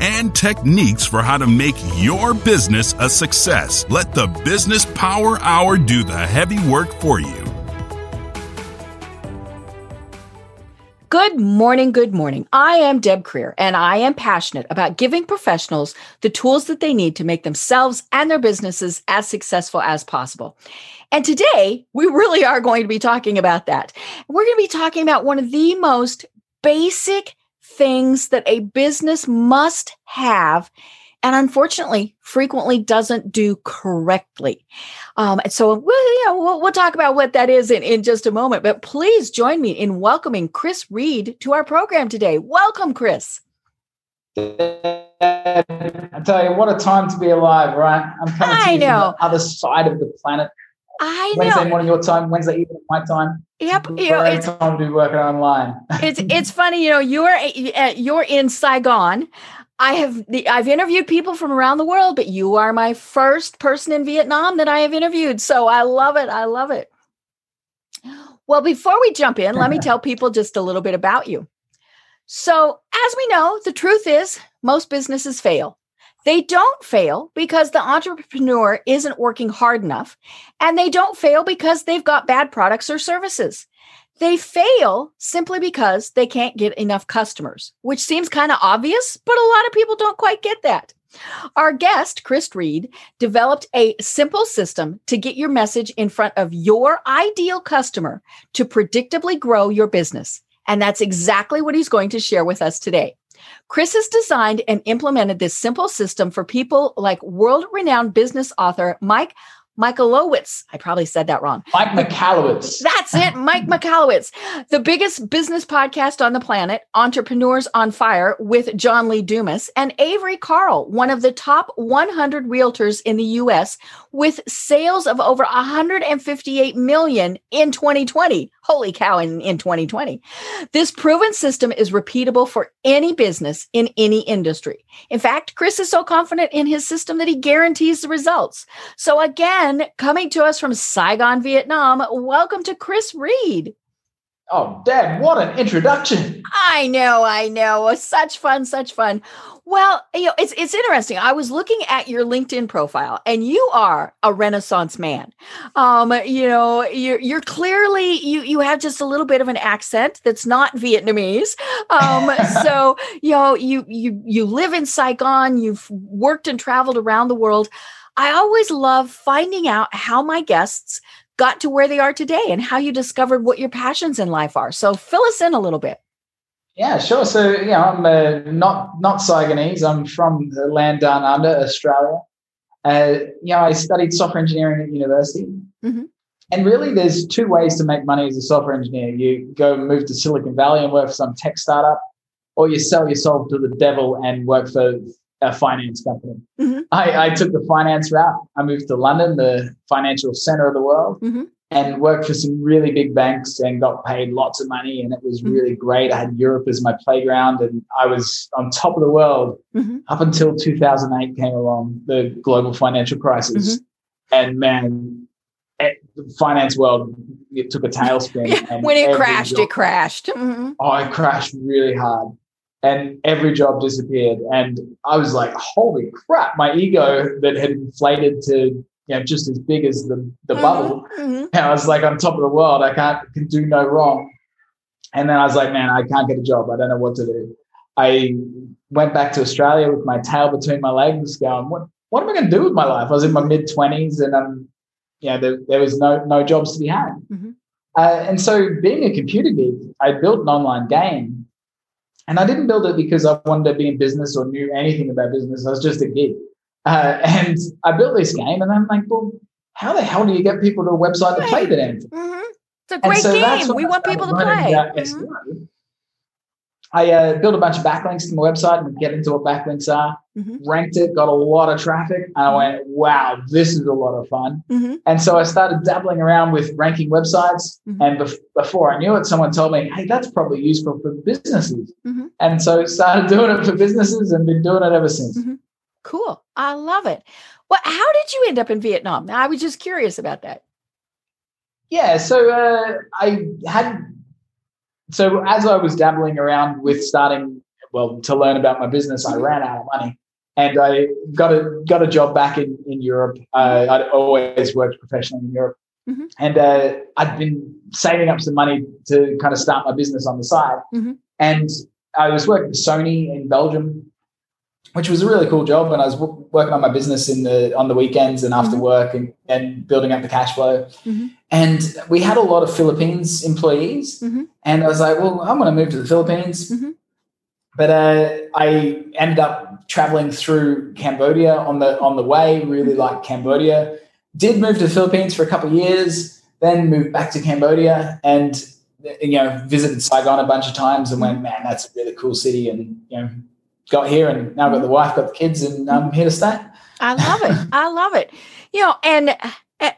and techniques for how to make your business a success. Let the Business Power Hour do the heavy work for you. Good morning, good morning. I am Deb Creer, and I am passionate about giving professionals the tools that they need to make themselves and their businesses as successful as possible. And today, we really are going to be talking about that. We're going to be talking about one of the most basic things that a business must have and unfortunately frequently doesn't do correctly. Um, and so we'll, know, we'll, we'll, talk about what that is in, in just a moment. But please join me in welcoming Kris Reid to our program today. Welcome, Kris. I tell you, what a time to be alive, right? I'm coming to know. from the other side of the planet. I know. Wednesday morning your time, Wednesday evening my time. Yep, you know, it's time to be working online. it's it's funny, you know. You're uh, you're in Saigon. I have the, I've interviewed people from around the world, but you are my first person in Vietnam that I have interviewed. So I love it. I love it. Well, before we jump in, let me tell people just a little bit about you. So, as we know, the truth is most businesses fail. They don't fail because the entrepreneur isn't working hard enough, and they don't fail because they've got bad products or services. They fail simply because they can't get enough customers, which seems kind of obvious, but a lot of people don't quite get that. Our guest, Kris Reid, developed a simple system to get your message in front of your ideal customer to predictably grow your business. And that's exactly what he's going to share with us today. Kris has designed and implemented this simple system for people like world renowned business author Mike Michalowicz. I probably said that wrong. Mike Michalowicz. That's it, Mike Michalowicz. The biggest business podcast on the planet, Entrepreneurs on Fire with John Lee Dumas, and Avery Carl, one of the top 100 realtors in the US with sales of over 158 million in 2020. Holy cow, in, in 2020. This proven system is repeatable for any business in any industry. In fact, Kris is so confident in his system that he guarantees the results. So, again, coming to us from Saigon, Vietnam, welcome to Kris Reid. Oh, Dad, what an introduction. I know, I know. Such fun, such fun. Well, you know, it's it's interesting. I was looking at your LinkedIn profile, and you are a Renaissance man. Um, you know, you're you're clearly you you have just a little bit of an accent that's not Vietnamese. Um, so you know, you you you live in Saigon. You've worked and traveled around the world. I always love finding out how my guests got to where they are today and how you discovered what your passions in life are. So fill us in a little bit. Yeah, sure. So, you know, I'm uh, not not Saigonese. I'm from the land down under, Australia. Uh, you know, I studied software engineering at university. Mm-hmm. And really, there's two ways to make money as a software engineer. You go move to Silicon Valley and work for some tech startup, or you sell yourself to the devil and work for a finance company. Mm-hmm. I, I, took the finance route. I moved to London, the financial center of the world. Mm-hmm and worked for some really big banks and got paid lots of money and it was mm-hmm. really great. I had Europe as my playground and I was on top of the world mm-hmm. up until 2008 came along, the global financial crisis. Mm-hmm. And man, it, the finance world it took a tailspin. Yeah, when it crashed, job, it crashed. Mm-hmm. Oh, it crashed really hard. And every job disappeared. And I was like, holy crap, my ego that had inflated to you know, just as big as the, the mm-hmm. bubble. Mm-hmm. And I was like on top of the world. I can't can do no wrong. And then I was like, man, I can't get a job. I don't know what to do. I went back to Australia with my tail between my legs, going, what what am I going to do with my life? I was in my mid twenties, and um, you know, there, there was no no jobs to be had. Mm-hmm. Uh, and so, being a computer geek, I built an online game, and I didn't build it because I wanted to be in business or knew anything about business. I was just a geek. Uh, and I built this game, and I'm like, well, how the hell do you get people to a website to play the damn thing? Mm-hmm. It's a great so game. We want people to play. Mm-hmm. I uh, built a bunch of backlinks to my website and get into what backlinks are. Mm-hmm. Ranked it, got a lot of traffic, and I went, "Wow, this is a lot of fun." Mm-hmm. And so I started dabbling around with ranking websites. Mm-hmm. And bef- before I knew it, someone told me, "Hey, that's probably useful for businesses." Mm-hmm. And so started doing it for businesses and been doing it ever since. Mm-hmm. Cool, I love it. Well, how did you end up in Vietnam? I was just curious about that. Yeah, so uh, I had so as I was dabbling around with starting, well, to learn about my business, I ran out of money, and I got a got a job back in in Europe. Uh, I'd always worked professionally in Europe, mm-hmm. and uh, I'd been saving up some money to kind of start my business on the side. Mm-hmm. And I was working for Sony in Belgium, which was a really cool job. And I was w- working on my business in the on the weekends and after mm-hmm. work and, and building up the cash flow. Mm-hmm. And we had a lot of Philippines employees. Mm-hmm. And I was like, well, I'm going to move to the Philippines. Mm-hmm. But uh, I ended up traveling through Cambodia on the on the way. Really mm-hmm. liked Cambodia. Did move to the Philippines for a couple of years. Then moved back to Cambodia and you know visited Saigon a bunch of times and went, man, that's a really cool city. And you know got here and now I've got the wife, got the kids, and I'm here to stay. I love it. I love it. You know, and uh,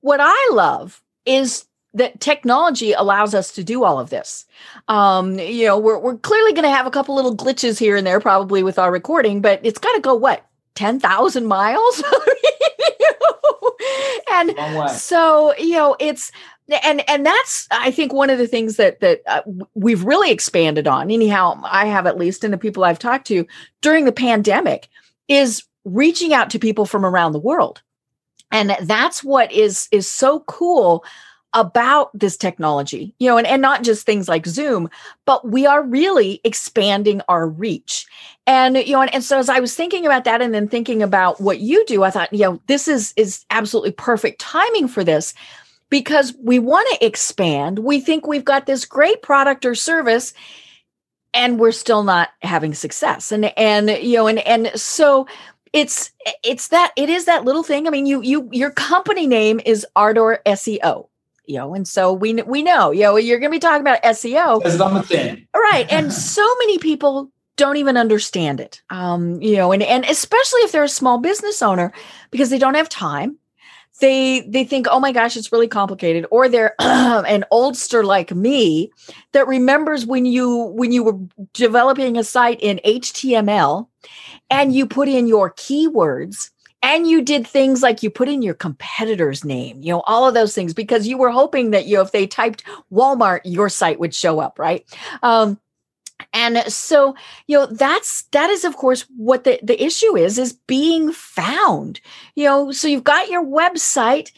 what I love is that technology allows us to do all of this. Um, you know, we're, we're clearly going to have a couple little glitches here and there, probably with our recording, but it's got to go what 10,000 miles? and so, you know, it's and and that's i think one of the things that that uh, we've really expanded on anyhow i have at least and the people i've talked to during the pandemic is reaching out to people from around the world. And that's what is is so cool about this technology you know and, and not just things like zoom but we are really expanding our reach. And you know and, and so as i was thinking about that and then thinking about what you do i thought you know this is is absolutely perfect timing for this because we want to expand. We think we've got this great product or service and we're still not having success. And and you know and and so it's it's that it is that little thing. I mean, you you your company name is Ardor SEO. You know, and so we we know, you know, you're going to be talking about SEO. Because I'm a thing. Right. And so many people don't even understand it. Um, you know, and and especially if they're a small business owner because they don't have time they they think oh my gosh it's really complicated. Or they're an oldster like me that remembers when you when you were developing a site in html and you put in your keywords and you did things like you put in your competitor's name you know all of those things because you were hoping that you know if they typed walmart your site would show up right? Um, and so you know that's that is of course what the, the issue is is being found. You know so you've got your website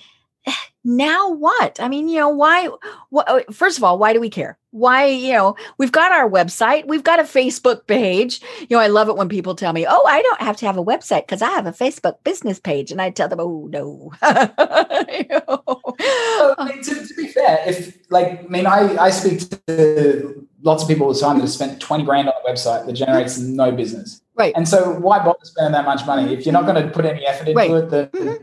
now what? I mean you know why what, uh, first of all why do we care? Why you know we've got our website we've got a facebook page. You know i love it when people tell me oh i don't have to have a website because i have a facebook business page and i tell them oh no. You know? I mean, to, to, be fair if like i mean i i speak to lots of people all the time that have spent 20 grand on a website that generates no business. Right. And so why bother spending that much money? If you're not going to put any effort into right. it then mm-hmm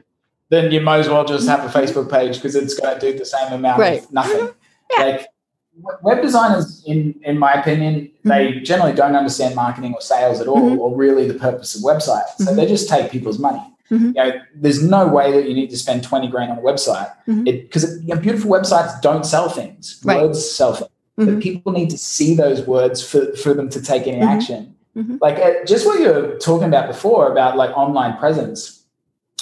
then you might as well just have a Facebook page because it's going to do the same amount right. of nothing. Yeah. Like web designers, in in my opinion, mm-hmm. they generally don't understand marketing or sales at all, mm-hmm. or really the purpose of websites. So mm-hmm. they just take people's money. Mm-hmm. You know, there's no way that you need to spend 20 grand on a website because mm-hmm. you know, beautiful websites don't sell things. Right. Words sell things. Mm-hmm. people need to see those words for, for them to take any action. Like uh, just what you were talking about before about like online presence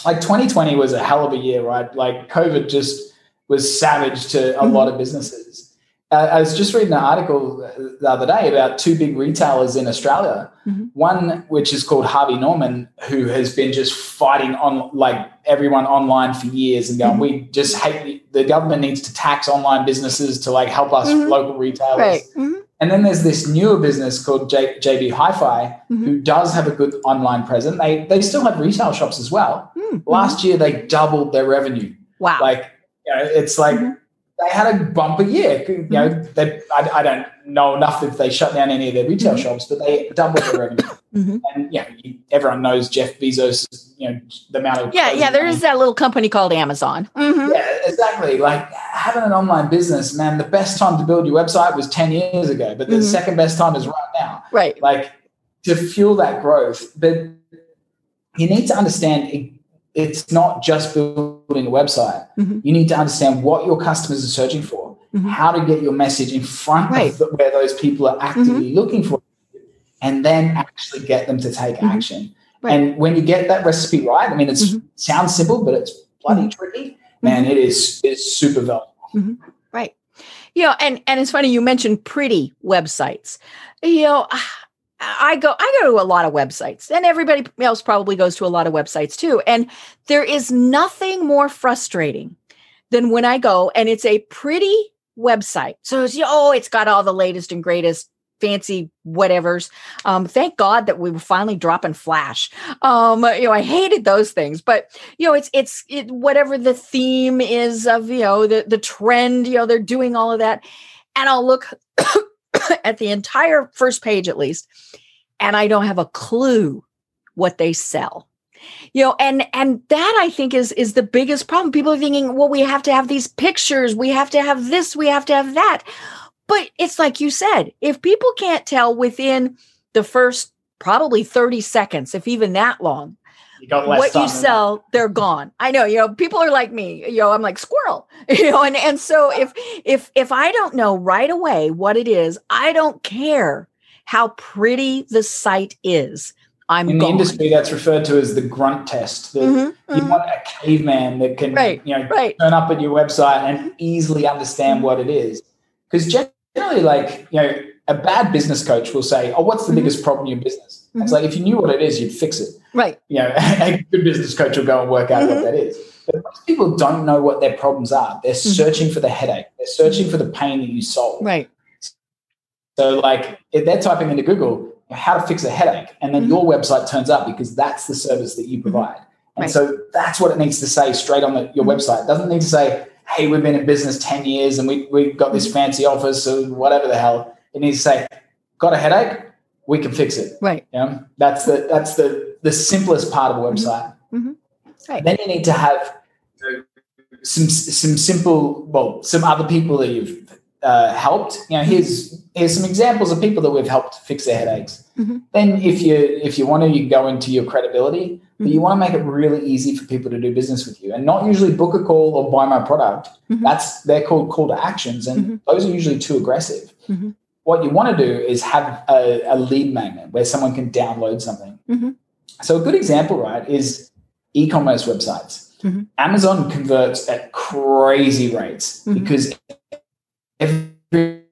like 2020 was a hell of a year, right? Like COVID just was savage to a mm-hmm. lot of businesses. Uh, I was just reading an article the other day about two big retailers in Australia. Mm-hmm. One, which is called Harvey Norman, who has been just fighting on like everyone online for years and going, mm-hmm. we just hate the, the, government needs to tax online businesses to like help us mm-hmm. local retailers. Right. And then there's this newer business called J- JB Hi-Fi, mm-hmm. who does have a good online presence. They they still have retail shops as well. Mm-hmm. Last year they doubled their revenue. Wow! Like you know, it's like mm-hmm. They had a bumper year. You know, mm-hmm. they I, I, don't know enough if they shut down any of their retail mm-hmm. shops, but they doubled their revenue. Mm-hmm. And yeah, everyone knows Jeff Bezos you know the amount of yeah yeah there is that little company called Amazon. Mm-hmm. Yeah, exactly. Like having an online business, man. The best time to build your website was ten years ago, but the mm-hmm. second best time is right now. Right. Like to fuel that growth, but you need to understand it, it's not just building a website. Mm-hmm. You need to understand what your customers are searching for, mm-hmm. how to get your message in front right. of the, where those people are actively mm-hmm. looking for, and then actually get them to take mm-hmm. action. Right. And when you get that recipe right, I mean, it mm-hmm. sounds simple, but it's bloody tricky. Man, it is it's super valuable. Right. You know, and and it's funny you mentioned pretty websites. You know, I go I go to a lot of websites and everybody else probably goes to a lot of websites too and there is nothing more frustrating than when I go and it's a pretty website. So it's oh it's got all the latest and greatest fancy whatevers. Um, thank God that we were finally dropping Flash. Um, you know, I hated those things, but you know, it's it's it, whatever the theme is of you know the the trend. You know, they're doing all of that, and I'll look at the entire first page at least and i don't have a clue what they sell. You know and and that i think is is the biggest problem. People are thinking well we have to have these pictures we have to have this we have to have that. But it's like you said if people can't tell within the first probably 30 seconds if even that long what you sell that. they're gone i know you know people are like me you know i'm like squirrel you know and and so if if if i don't know right away what it is i don't care how pretty the site is I'm in gone. the industry that's referred to as the grunt test. The, mm-hmm, you mm-hmm. want a caveman that can right, you know right. turn up at your website and easily understand mm-hmm. what it is. Because generally, like you know, a bad business coach will say, "Oh, what's the mm-hmm. biggest problem in your business?" Mm-hmm. It's like if you knew what it is, you'd fix it. Right. You know, a good business coach will go and work out what mm-hmm. that is. But most people don't know what their problems are. They're mm-hmm. searching for the headache. They're searching for the pain that you solve. Right. So, like, if they're typing into Google how to fix a headache, and then mm-hmm. your website turns up because that's the service that you mm-hmm. provide. And right. so that's what it needs to say straight on the, your website. It doesn't need to say, hey, we've been in business 10 years and we, we've got this fancy office or whatever the hell. It needs to say, got a headache? we can fix it. Right. Yeah. That's the that's the the simplest part of a website. Mm-hmm. mm-hmm. Right. Then you need to have some some simple well some other people that you've uh, helped. You know, here's here's some examples of people that we've helped fix their headaches. Mm-hmm. Then if you if you want to, you go into your credibility, mm-hmm. but you want to make it really easy for people to do business with you, and not usually book a call or buy my product. Mm-hmm. That's they're called call to actions, and mm-hmm. those are usually too aggressive. What you want to do is have a, a lead magnet where someone can download something. Mm-hmm. So a good example, right, is e-commerce websites. Mm-hmm. Amazon converts at crazy rates mm-hmm. because everyone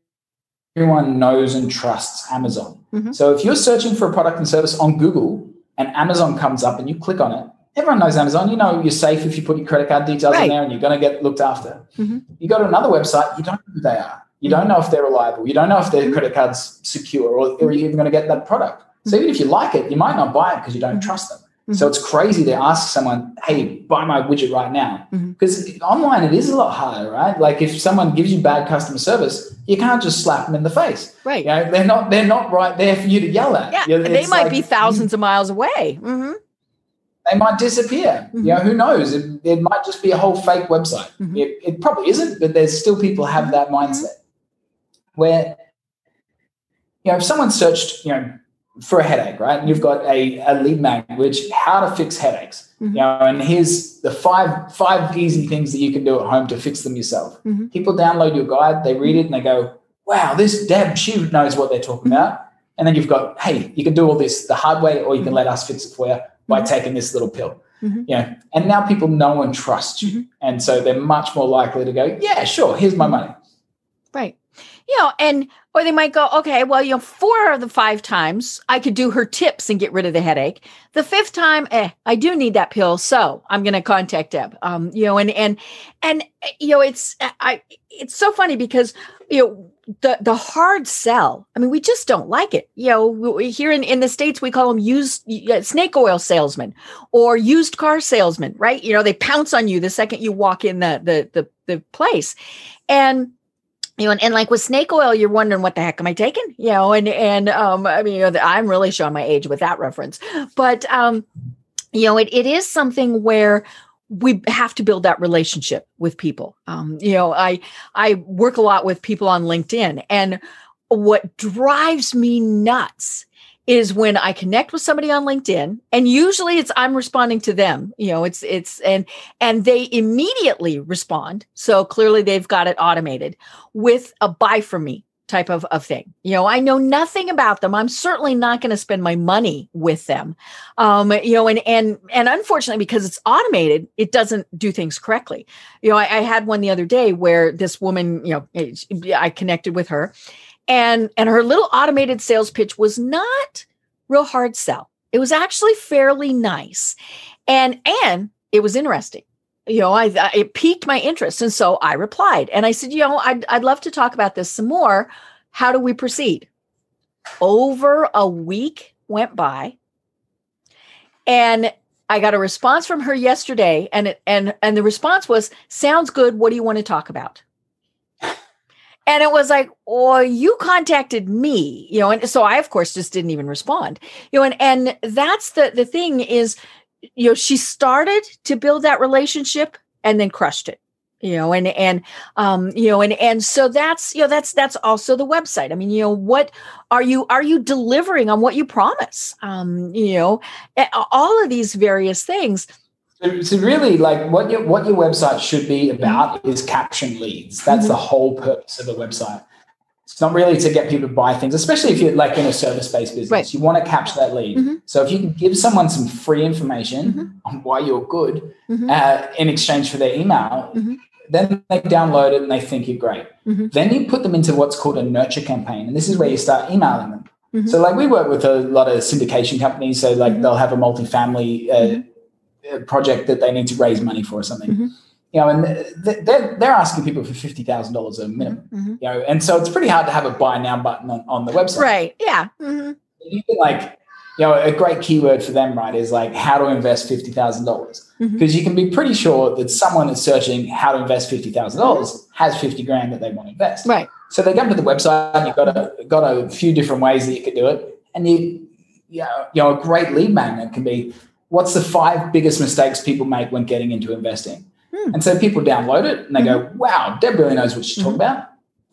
knows and trusts Amazon. Mm-hmm. So if you're searching for a product and service on Google and Amazon comes up and you click on it, everyone knows Amazon. You know you're safe if you put your credit card details right. in there and you're going to get looked after. Mm-hmm. You go to another website, you don't know who they are. You don't know if they're reliable. You don't know if their credit card's secure or, or you're even going to get that product. So even if you like it, you might not buy it because you don't trust them. Mm-hmm. So it's crazy to ask someone, hey, buy my widget right now. Because mm-hmm. online, it is a lot harder, right? Like if someone gives you bad customer service, you can't just slap them in the face. Right. You know, they're not they're not right there for you to yell at. Yeah, you know, they might like, be thousands of miles away. Mm-hmm. They might disappear. You know, mm-hmm. who knows? It, it, might just be a whole fake website. Mm-hmm. It, it, probably isn't, but there's still people have that mindset where you know if someone searched you know for a headache right and you've got a, a lead magnet which how to fix headaches mm-hmm. you know and here's the five five easy things that you can do at home to fix them yourself mm-hmm. people download your guide they read it and they go wow this deb she knows what they're talking mm-hmm. about and then you've got hey you can do all this the hard way or you can mm-hmm. let us fix it for you by mm-hmm. taking this little pill mm-hmm. you know and now people know and trust you and so they're much more likely to go yeah sure here's my money you know, and or they might go, okay, well, you know, four of the five times I could do her tips and get rid of the headache. The fifth time, eh, I do need that pill, so I'm going to contact Deb. Um, you know, and and and you know, it's I it's so funny because you know the the hard sell. I mean, we just don't like it. You know, here in in the states we call them used snake oil salesman or used car salesman, right? You know, they pounce on you the second you walk in the the the, the place, and you know, and, and, like with snake oil, you're wondering what the heck am I taking? You know, and and um, I mean, you know, I'm really showing my age with that reference, but um, you know, it, it is something where we have to build that relationship with people. Um, you know, I I work a lot with people on LinkedIn, and what drives me nuts is when I connect with somebody on LinkedIn and usually it's I'm responding to them you know it's it's and and they immediately respond so clearly they've got it automated with a buy from me type of, of thing. You know, I know nothing about them. I'm certainly not going to spend my money with them. Um, you know, and and and unfortunately, because it's automated, it doesn't do things correctly. You know, I, I had one the other day where this woman, you know, I connected with her, and and her little automated sales pitch was not real hard sell. It was actually fairly nice, and and it was interesting you know, I, I, it piqued my interest, and so I replied, and I said, you know, I'd I'd love to talk about this some more. How do we proceed? Over a week went by, and I got a response from her yesterday, and it, and and the response was, "Sounds good. What do you want to talk about?" And it was like, "Oh, you contacted me," you know, and so I, of course, just didn't even respond, you know, and and that's the the thing is you know she started to build that relationship and then crushed it you know and and um you know and and so that's you know that's that's also the website. I mean you know what are you are you delivering on what you promise? Um you know all of these various things so really like what your what your website should be about is capturing leads that's mm-hmm. the whole purpose of a website it's not really to get people to buy things, especially if you're like in a service-based business. Right. You want to capture that lead. Mm-hmm. So if you can give someone some free information mm-hmm. on why you're good mm-hmm. uh, in exchange for their email, mm-hmm. then they download it and they think you're great. Mm-hmm. Then you put them into what's called a nurture campaign, and this is where you start emailing them. So like we work with a lot of syndication companies. So like they'll have a multifamily uh, project that they need to raise money for or something you know, and they're, they're asking people for fifty thousand dollars a minimum. Mm-hmm. You know, and so it's pretty hard to have a buy now button on, on the website. Right. Yeah. Mm-hmm. You can like, you know, a great keyword for them, right, is like how to invest fifty thousand dollars because mm-hmm. you can be pretty sure that someone that's searching how to invest fifty thousand dollars has fifty grand that they want to invest. Right. So they come to the website, and you've got a got a few different ways that you could do it, and you, you know, you know, a great lead magnet can be what's the five biggest mistakes people make when getting into investing Hmm. And so people download it and they mm-hmm. go, wow, Deb really knows what she's mm-hmm. talking about.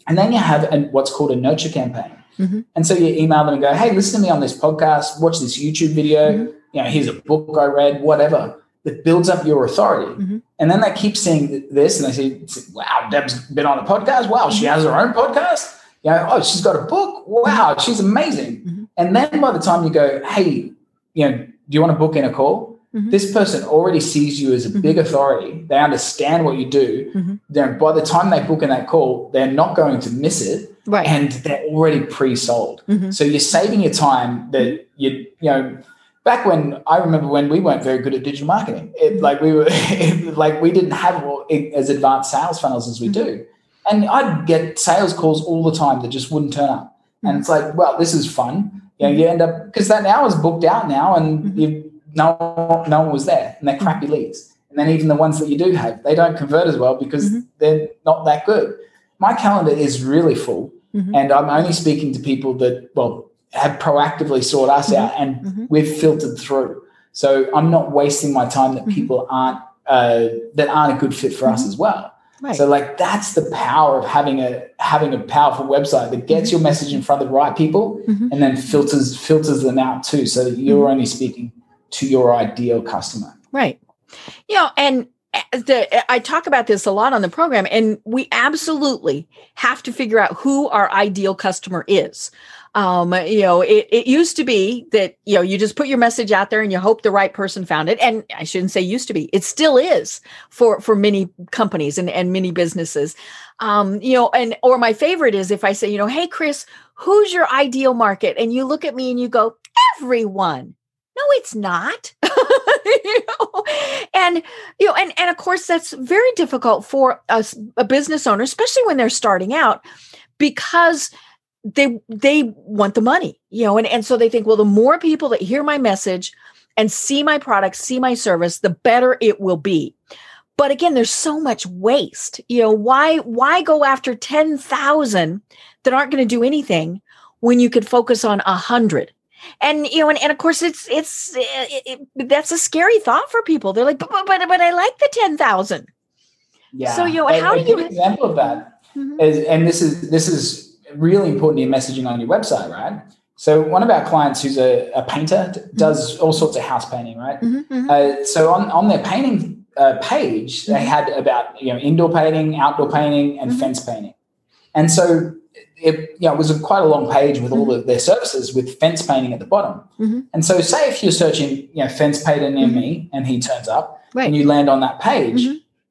And then you have an, what's called a nurture campaign. Mm-hmm. And so you email them and go, hey, listen to me on this podcast, watch this YouTube video. Mm-hmm. You know, here's a book I read, whatever. That builds up your authority. Mm-hmm. And then they keep seeing this and they say, wow, Deb's been on a podcast. Wow, she mm-hmm. has her own podcast. You know, oh, she's got a book. Wow, she's amazing. And then by the time you go, hey, you know, do you want to book in a call? Mm-hmm. This person already sees you as a mm-hmm. big authority. They understand what you do. Mm-hmm. Then by the time they book in that call, they're not going to miss it. Right. And they're already pre-sold. Mm-hmm. So you're saving your time that you, you know, back when I remember when we weren't very good at digital marketing, it, mm-hmm. like we were, it, like we didn't have as advanced sales funnels as we mm-hmm. do. And I'd get sales calls all the time that just wouldn't turn up. And it's like, well, this is fun. You know, you end up because that hour is booked out now, and you no, no one was there and they're crappy leads. And then even the ones that you do have, they don't convert as well because mm-hmm. they're not that good. My calendar is really full mm-hmm. and I'm only speaking to people that, well, have proactively sought us mm-hmm. out and mm-hmm. we've filtered through. So I'm not wasting my time that mm-hmm. people aren't, uh, that aren't a good fit for us mm-hmm. as well. Right. So like that's the power of having a having a powerful website that gets mm-hmm. your message in front of the right people mm-hmm. and then filters filters them out too so that you're mm-hmm. only speaking to your ideal customer. Right. You know, and uh, the, I talk about this a lot on the program, and we absolutely have to figure out who our ideal customer is. Um, you know, it, it used to be that, you know, you just put your message out there and you hope the right person found it. And I shouldn't say used to be, it still is for, for many companies and, and many businesses. Um, you know, and, or my favorite is if I say, you know, Hey, Kris, who's your ideal market? And you look at me and you go, everyone no it's not you know? and you know and and of course that's very difficult for a, a business owner especially when they're starting out because they they want the money you know and, and so they think well the more people that hear my message and see my product see my service the better it will be but again there's so much waste you know why why go after 10,000 that aren't going to do anything when you could focus on a 100 and you know, and, and of course, it's it's it, it, that's a scary thought for people. They're like, but but but, I like the ten thousand. Yeah. So you know, how do you example of that? Mm-hmm. Is, and this is this is really important in messaging on your website, right? So one of our clients who's a, a painter does mm-hmm. all sorts of house painting, right? Mm-hmm, mm-hmm. Uh, so on, on their painting uh, page, they mm-hmm. had about you know indoor painting, outdoor painting, and mm-hmm. fence painting. And so it, you know, it was a, quite a long page with all of their services with fence painting at the bottom. And so say if you're searching, you know, fence painter near me and he turns up right. and you land on that page,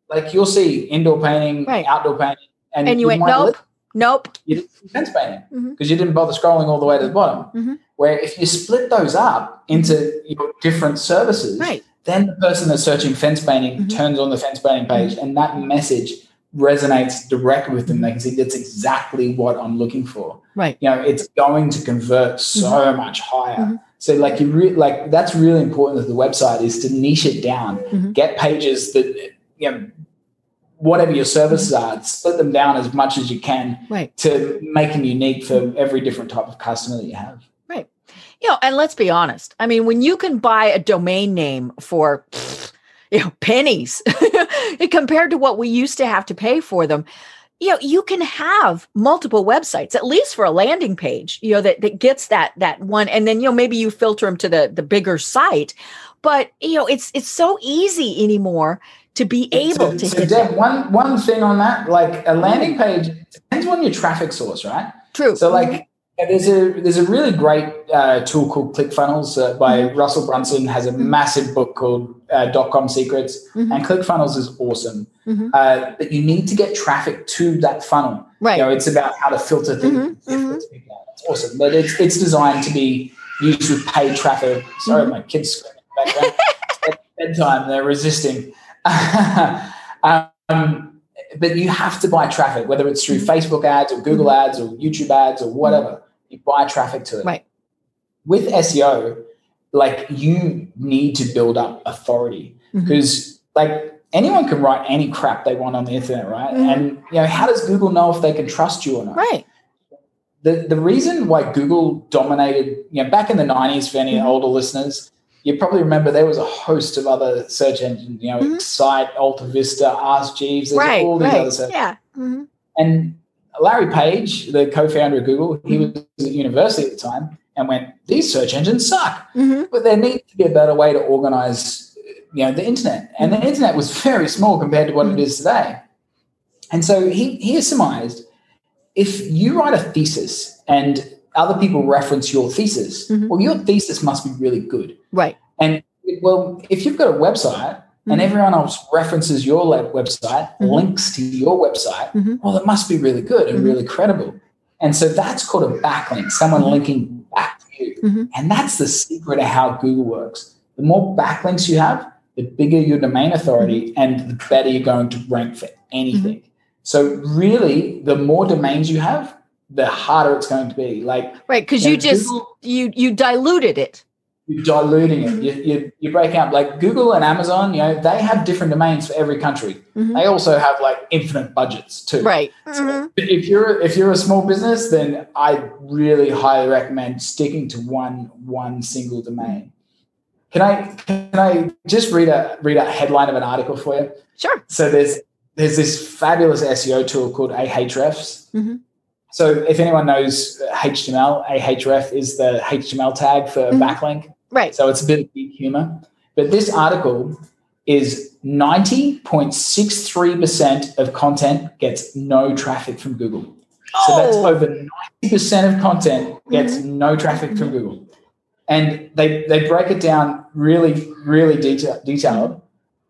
like you'll see indoor painting, right. outdoor painting. And, and you, you went, nope. Nope. You didn't see fence painting because mm-hmm. you didn't bother scrolling all the way to the bottom. Mm-hmm. Where if you split those up into your different services, right. then the person that's searching fence painting mm-hmm. turns on the fence painting page mm-hmm. and that message resonates directly with them. They can see that's exactly what I'm looking for. Right. You know, it's going to convert so mm-hmm. much higher. Mm-hmm. So like you re- like that's really important with the website is to niche it down, get pages that you know whatever your services mm-hmm. are, split them down as much as you can right. to make them unique for every different type of customer that you have. Right. You know, and let's be honest. I mean, when you can buy a domain name for you know pennies compared to what we used to have to pay for them, you know, you can have multiple websites, at least for a landing page, you know, that, that gets that that one. And then, you know, maybe you filter them to the the bigger site. But you know, it's it's so easy anymore to be able so, to so hit Deb, one one thing on that like a landing page depends on your traffic source right true so like there's a there's a really great uh, tool called ClickFunnels uh, by mm-hmm. Russell Brunson has a mm-hmm. massive book called uh, Dot Com Secrets mm-hmm. and ClickFunnels is awesome. Mm-hmm. Uh, but you need to get traffic to that funnel. Right. You know, it's about how to filter things. Mm-hmm. Mm-hmm. It's awesome, but it's it's designed to be used with paid traffic. Sorry, my kids screaming in the background. bedtime. They're resisting. um, but you have to buy traffic, whether it's through mm-hmm. Facebook ads or Google mm-hmm. ads or YouTube ads or whatever. You buy traffic to it. Right. With SEO, like you need to build up authority because mm-hmm. like anyone can write any crap they want on the internet, right? Mm-hmm. And you know, how does Google know if they can trust you or not? Right. The the reason why Google dominated, you know, back in the 90s for any mm-hmm. older listeners, you probably remember there was a host of other search engines, you know, mm-hmm. Excite, Alta Vista, Ask Jeeves, there's right, all these right. other search Yeah. Mm-hmm. And Larry Page, the co-founder of Google, he mm-hmm. was at university at the time and went, these search engines suck. Mm-hmm. But there needs to be a better way to organize, you know, the internet. And the mm-hmm. internet was very small compared to what it mm-hmm. is today. And so he, he surmised if you write a thesis and other people reference your thesis, mm-hmm. well, your thesis must be really good. Right. And well, if you've got a website mm-hmm. and everyone else references your website, mm-hmm. links to your website, mm-hmm. well, it must be really good and mm-hmm. really credible. And so that's called a backlink, someone mm-hmm. linking back to you. And that's the secret of how Google works. The more backlinks you have, the bigger your domain authority and the better you're going to rank for anything. So really, the more domains you have, the harder it's going to be. Like right, because you just Google, you you diluted it. You're diluting it. You, you, you break out like Google and Amazon. You know they have different domains for every country. Mm-hmm. They also have like infinite budgets too. Right. So mm-hmm. if you're if you're a small business, then I really highly recommend sticking to one one single domain. Can I can I just read a read a headline of an article for you? Sure. So there's there's this fabulous SEO tool called Ahrefs. Mm-hmm so if anyone knows HTML, Ahref is the HTML tag for mm-hmm. backlink. Right. So it's a bit of geek humor. But this article is 90.63% of content gets no traffic from Google. Oh. So that's over 90% of content gets mm-hmm. no traffic from Google. And they, they break it down really, really detail, detailed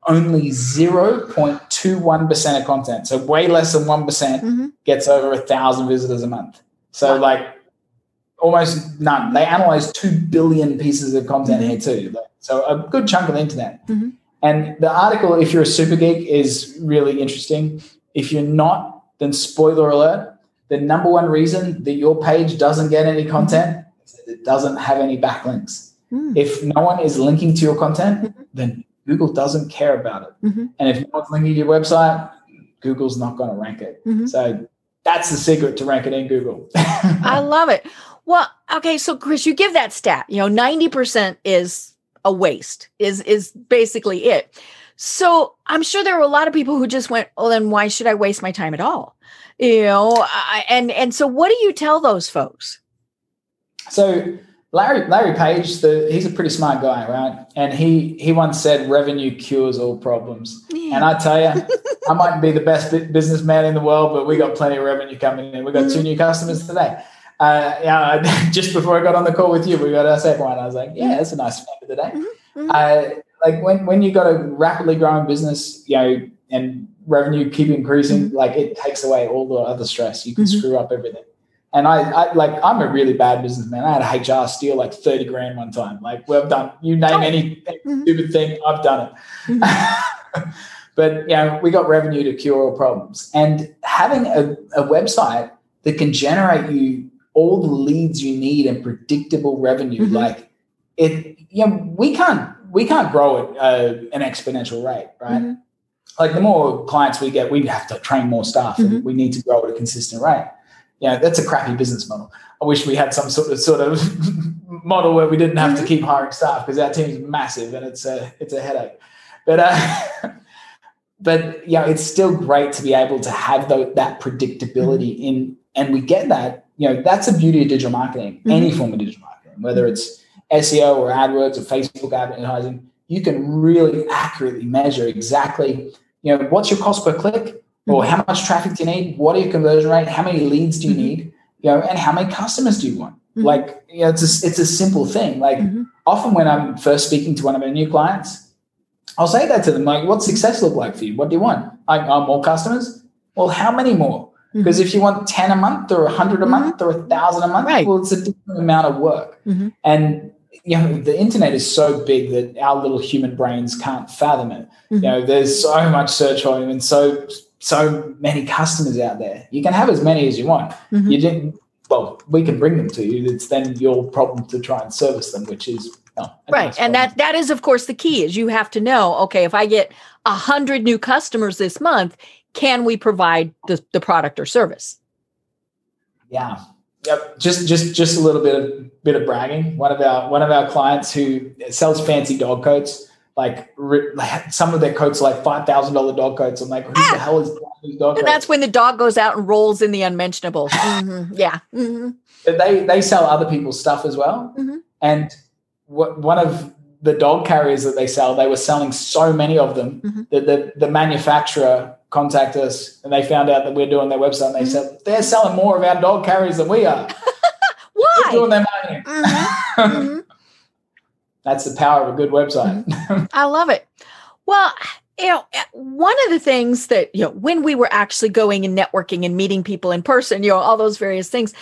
only 0.21% of content, so way less than one mm-hmm. gets over a thousand visitors a month. So wow. like almost none. They analyze 2 billion pieces of content mm-hmm. here too. So a good chunk of the internet. Mm-hmm. And the article, if you're a super geek, is really interesting. If you're not, then spoiler alert, the number one reason that your page doesn't get any content is that it doesn't have any backlinks. Mm. If no one is linking to your content, mm-hmm. then Google doesn't care about it. Mm-hmm. And if no one's linking to your website, Google's not going to rank it. Mm-hmm. So that's the secret to rank it in Google. I love it. Well, okay, so Kris, you give that stat. You know, ninety percent is a waste. Is is basically it. So I'm sure there were a lot of people who just went, "Oh, then why should I waste my time at all?" You know, I, and and so what do you tell those folks? So Larry Larry Page, the, he's a pretty smart guy, right? And he he once said, "Revenue cures all problems." Yeah. And I tell you, I might be the best businessman in the world, but we got plenty of revenue coming in. We got two new customers today. Uh, yeah, just before I got on the call with you, we got our second one. I was like, "Yeah, that's a nice spend of the day." Mm-hmm. Uh, like when when you got a rapidly growing business, you know, and revenue keep increasing, mm-hmm. like it takes away all the other stress. You can mm-hmm. screw up everything. And I, I, like I'm a really bad businessman. I had a HR steal like 30 grand one time. Like we've done you name oh. any mm-hmm. stupid thing, I've done it. Mm-hmm. but you know, we got revenue to cure all problems. And having a, a website that can generate you all the leads you need and predictable revenue, mm-hmm. like it, you know, we can't we can't grow at uh, an exponential rate, right? Mm-hmm. Like the more clients we get, we have to train more staff, and we need to grow at a consistent rate you know, that's a crappy business model. I wish we had some sort of sort of model where we didn't have to mm-hmm. keep hiring staff because our team is massive and it's a it's a headache. But uh, but yeah, it's still great to be able to have the, that predictability mm-hmm. in, and we get that. You know, that's the beauty of digital marketing. Mm-hmm. Any form of digital marketing, whether it's SEO or AdWords or Facebook advertising, you can really accurately measure exactly. You know, what's your cost per click? Or how much traffic do you need? What are your conversion rate? How many leads do you mm-hmm. need? You know, and how many customers do you want? Mm-hmm. Like, you know, it's a, it's a simple thing. Like, mm-hmm. often when I'm first speaking to one of our new clients, I'll say that to them, like, what's success look like for you? What do you want? Like, oh, more customers? Well, how many more? Because mm-hmm. if you want 10 a month or 100 a month mm-hmm. or 1,000 a month, right. well, it's a different amount of work. Mm-hmm. And you know the internet is so big that our little human brains can't fathom it mm-hmm. you know there's so much search volume and so so many customers out there. You can have as many as you want. Mm-hmm. You didn't. Well, we can bring them to you. It's then your problem to try and service them, which is right. Nice and that that is, of course, the key is you have to know. Okay, if I get a hundred new customers this month, can we provide the, the product or service? Yeah. Yep. Just just just a little bit of bit of bragging. One of our one of our clients who sells fancy dog coats like, some of their coats are like five thousand dollar dog coats. I'm like, who ah! the hell is these dog? And that's when the dog goes out and rolls in the unmentionables. mm-hmm. Yeah. Mm-hmm. They they sell other people's stuff as well. Mm-hmm. And what one of the dog carriers that they sell, they were selling so many of them mm-hmm. that the, the manufacturer contacted us and they found out that we're doing their website and they mm-hmm. said they're selling more of our dog carriers than we are. Why? They're doing their money. That's the power of a good website. I love it. Well, you know, eh, one of the things that, you know, when we were actually going and networking and meeting people in person, you know, all those various things,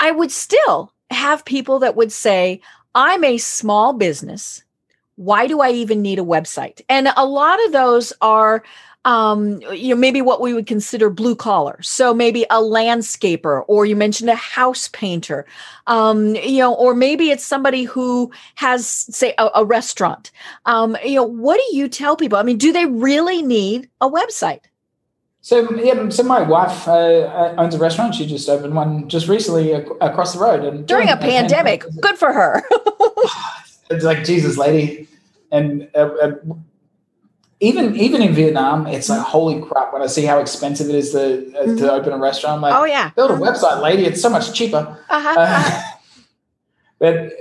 I would still have people that would say, I'm a small business. Why do I even need a website? And a lot of those are um, you know, maybe what we would consider blue collar. So maybe a landscaper, or you mentioned a house painter, um, you know, or maybe it's somebody who has, say, a, a restaurant. Um, you know, what do you tell people? I mean, do they really need a website? So yeah, so my wife uh, uh owns a restaurant. She just opened one just recently across the road, and during, during a, pandemic, pandemic, good for her. it's like Jesus, lady, and uh, uh even even in Vietnam, it's like holy crap when I see how expensive it is to uh, mm-hmm. to open a restaurant. I'm like, oh yeah, build a website, lady. It's so much cheaper. Uh-huh. Uh, but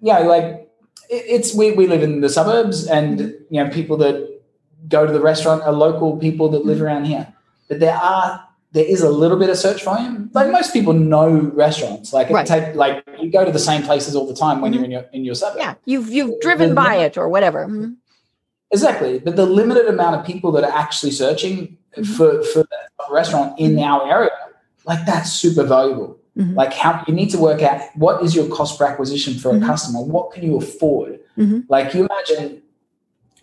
yeah, like it, it's we we live in the suburbs, and you know people that go to the restaurant are local people that live mm-hmm. around here. But there are there is a little bit of search volume. Like most people know restaurants. Like right. take like you go to the same places all the time when mm-hmm. you're in your in your suburb. Yeah, you've you've driven by it or whatever. Mm-hmm. Exactly. But the limited amount of people that are actually searching mm-hmm. for, for that restaurant in mm-hmm. our area, like that's super valuable. Mm-hmm. Like how you need to work out what is your cost per acquisition for a mm-hmm. customer? What can you afford? Mm-hmm. Like you imagine,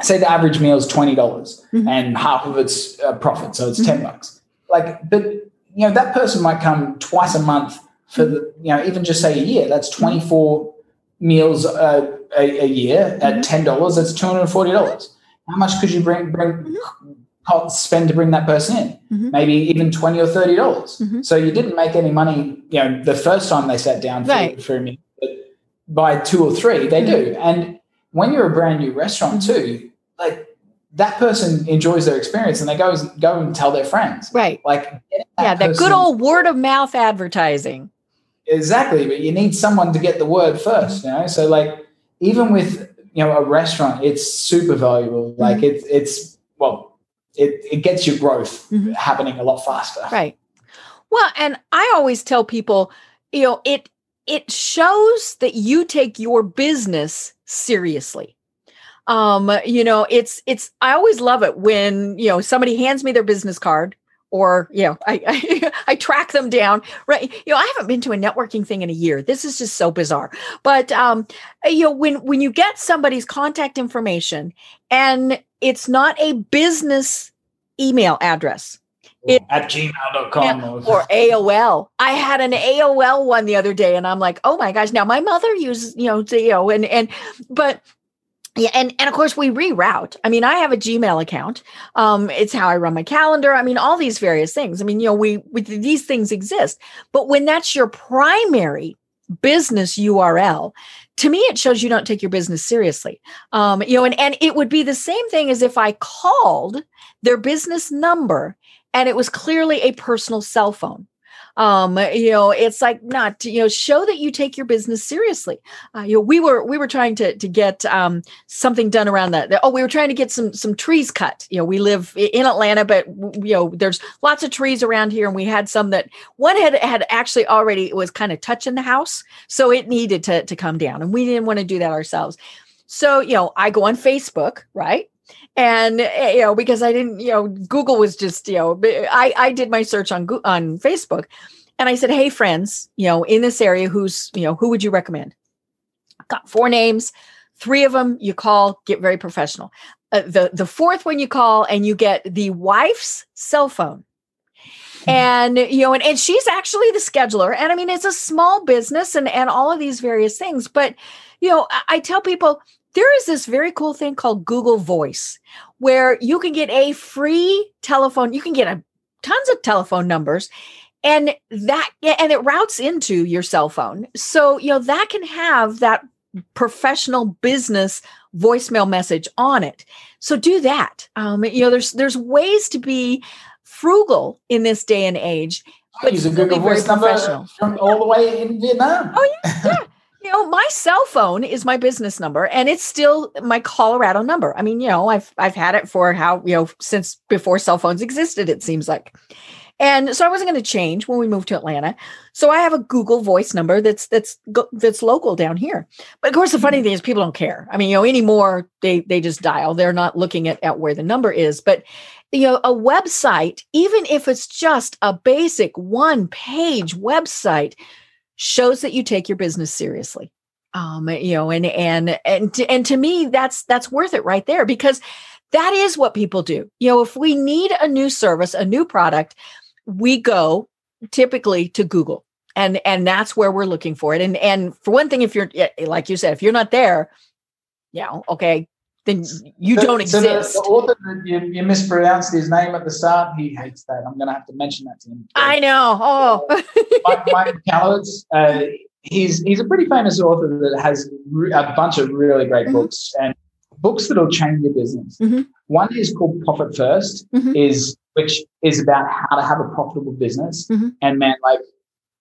say the average meal is $20 mm-hmm. and half of it's uh, profit. So it's 10 bucks. Like, but you know, that person might come twice a month for the, you know, even just say a year, that's 24 meals uh, a, a, year at $10, that's $240 how much could you bring bring spend to bring that person in, mm-hmm. maybe even 20 or 30 dollars. Mm-hmm. So you didn't make any money, you know, the first time they sat down for, right. for me, but by two or three, they mm-hmm. do. And when you're a brand new restaurant mm-hmm. too, that person enjoys their experience and they go go and tell their friends. Right. Like that yeah, that good old word of mouth advertising. Exactly, but you need someone to get the word first, you know. So like even with you know a restaurant, it's super valuable. Mm-hmm. Like it's it's well, it it gets your growth mm-hmm. happening a lot faster. Right. Well, and I always tell people, you know, it it shows that you take your business seriously um you know it's it's i always love it when you know somebody hands me their business card or you know I, I, I track them down right you know i haven't been to a networking thing in a year this is just so bizarre but um you know when when you get somebody's contact information and it's not a business email address it, at gmail.com yeah, or AOL. I had an AOL one the other day and I'm like, oh my gosh. Now my mother uses, you know, you know, and and but yeah, and and of course we reroute. I mean, I have a Gmail account. Um, it's how I run my calendar. I mean, all these various things. I mean, you know, we, we these things exist. But when that's your primary business URL, to me, it shows you don't take your business seriously. Um, you know, and and it would be the same thing as if I called their business number and it was clearly a personal cell phone um you know it's like not you know show that you take your business seriously. Uh, you know we were we were trying to to get um something done around that. Oh we were trying to get some some trees cut. You know we live in atlanta but you know there's lots of trees around here and we had some that one had had actually already was kind of touching the house so it needed to to come down and we didn't want to do that ourselves. So you know i go on facebook right and eh, you know because i didn't you know google was just you know i i did my search on on facebook and i said hey friends you know in this area who's you know who would you recommend? Got four names. Three of them you call get very professional. Uh, the the fourth one you call and you get the wife's cell phone. And you know and, and she's actually the scheduler and i mean it's a small business and and all of these various things but you know I, I tell people there is this very cool thing called Google Voice where you can get a free telephone, you can get a tons of telephone numbers and that and it routes into your cell phone. So, you know, that can have that professional business voicemail message on it. So do that. Um, you know, there's there's ways to be frugal in this day and age. But use a Google Voice number from all the way in Vietnam. Oh yeah, yeah. You know, my cell phone is my business number and it's still my Colorado number. I mean, you know, I've I've had it for how, you know, since before cell phones existed, it seems like. And so I wasn't going to change when we moved to Atlanta. So I have a Google Voice number that's that's that's local down here. But of course, the funny mm-hmm. thing is, people don't care. I mean, you know, anymore they they just dial. They're not looking at at where the number is. But you know, a website, even if it's just a basic one page website, shows that you take your business seriously. Um you know and and and to, and to me that's that's worth it right there because that is what people do. You know if we need a new service a new product we go typically to google and and that's where we're looking for it. And and for one thing if you're like you said if you're not there yeah okay then you so, don't exist. So the, the, author, you, you, mispronounced his name at the start. He hates that. I'm going to have to mention that to him. I know. Oh, Mike, Mike Callowitz, uh, he's he's a pretty famous author that has a bunch of really great mm-hmm. books and books that'll change your business. Mm-hmm. One is called Profit 1st mm-hmm. is which is about how to have a profitable business. Mm-hmm. And man, like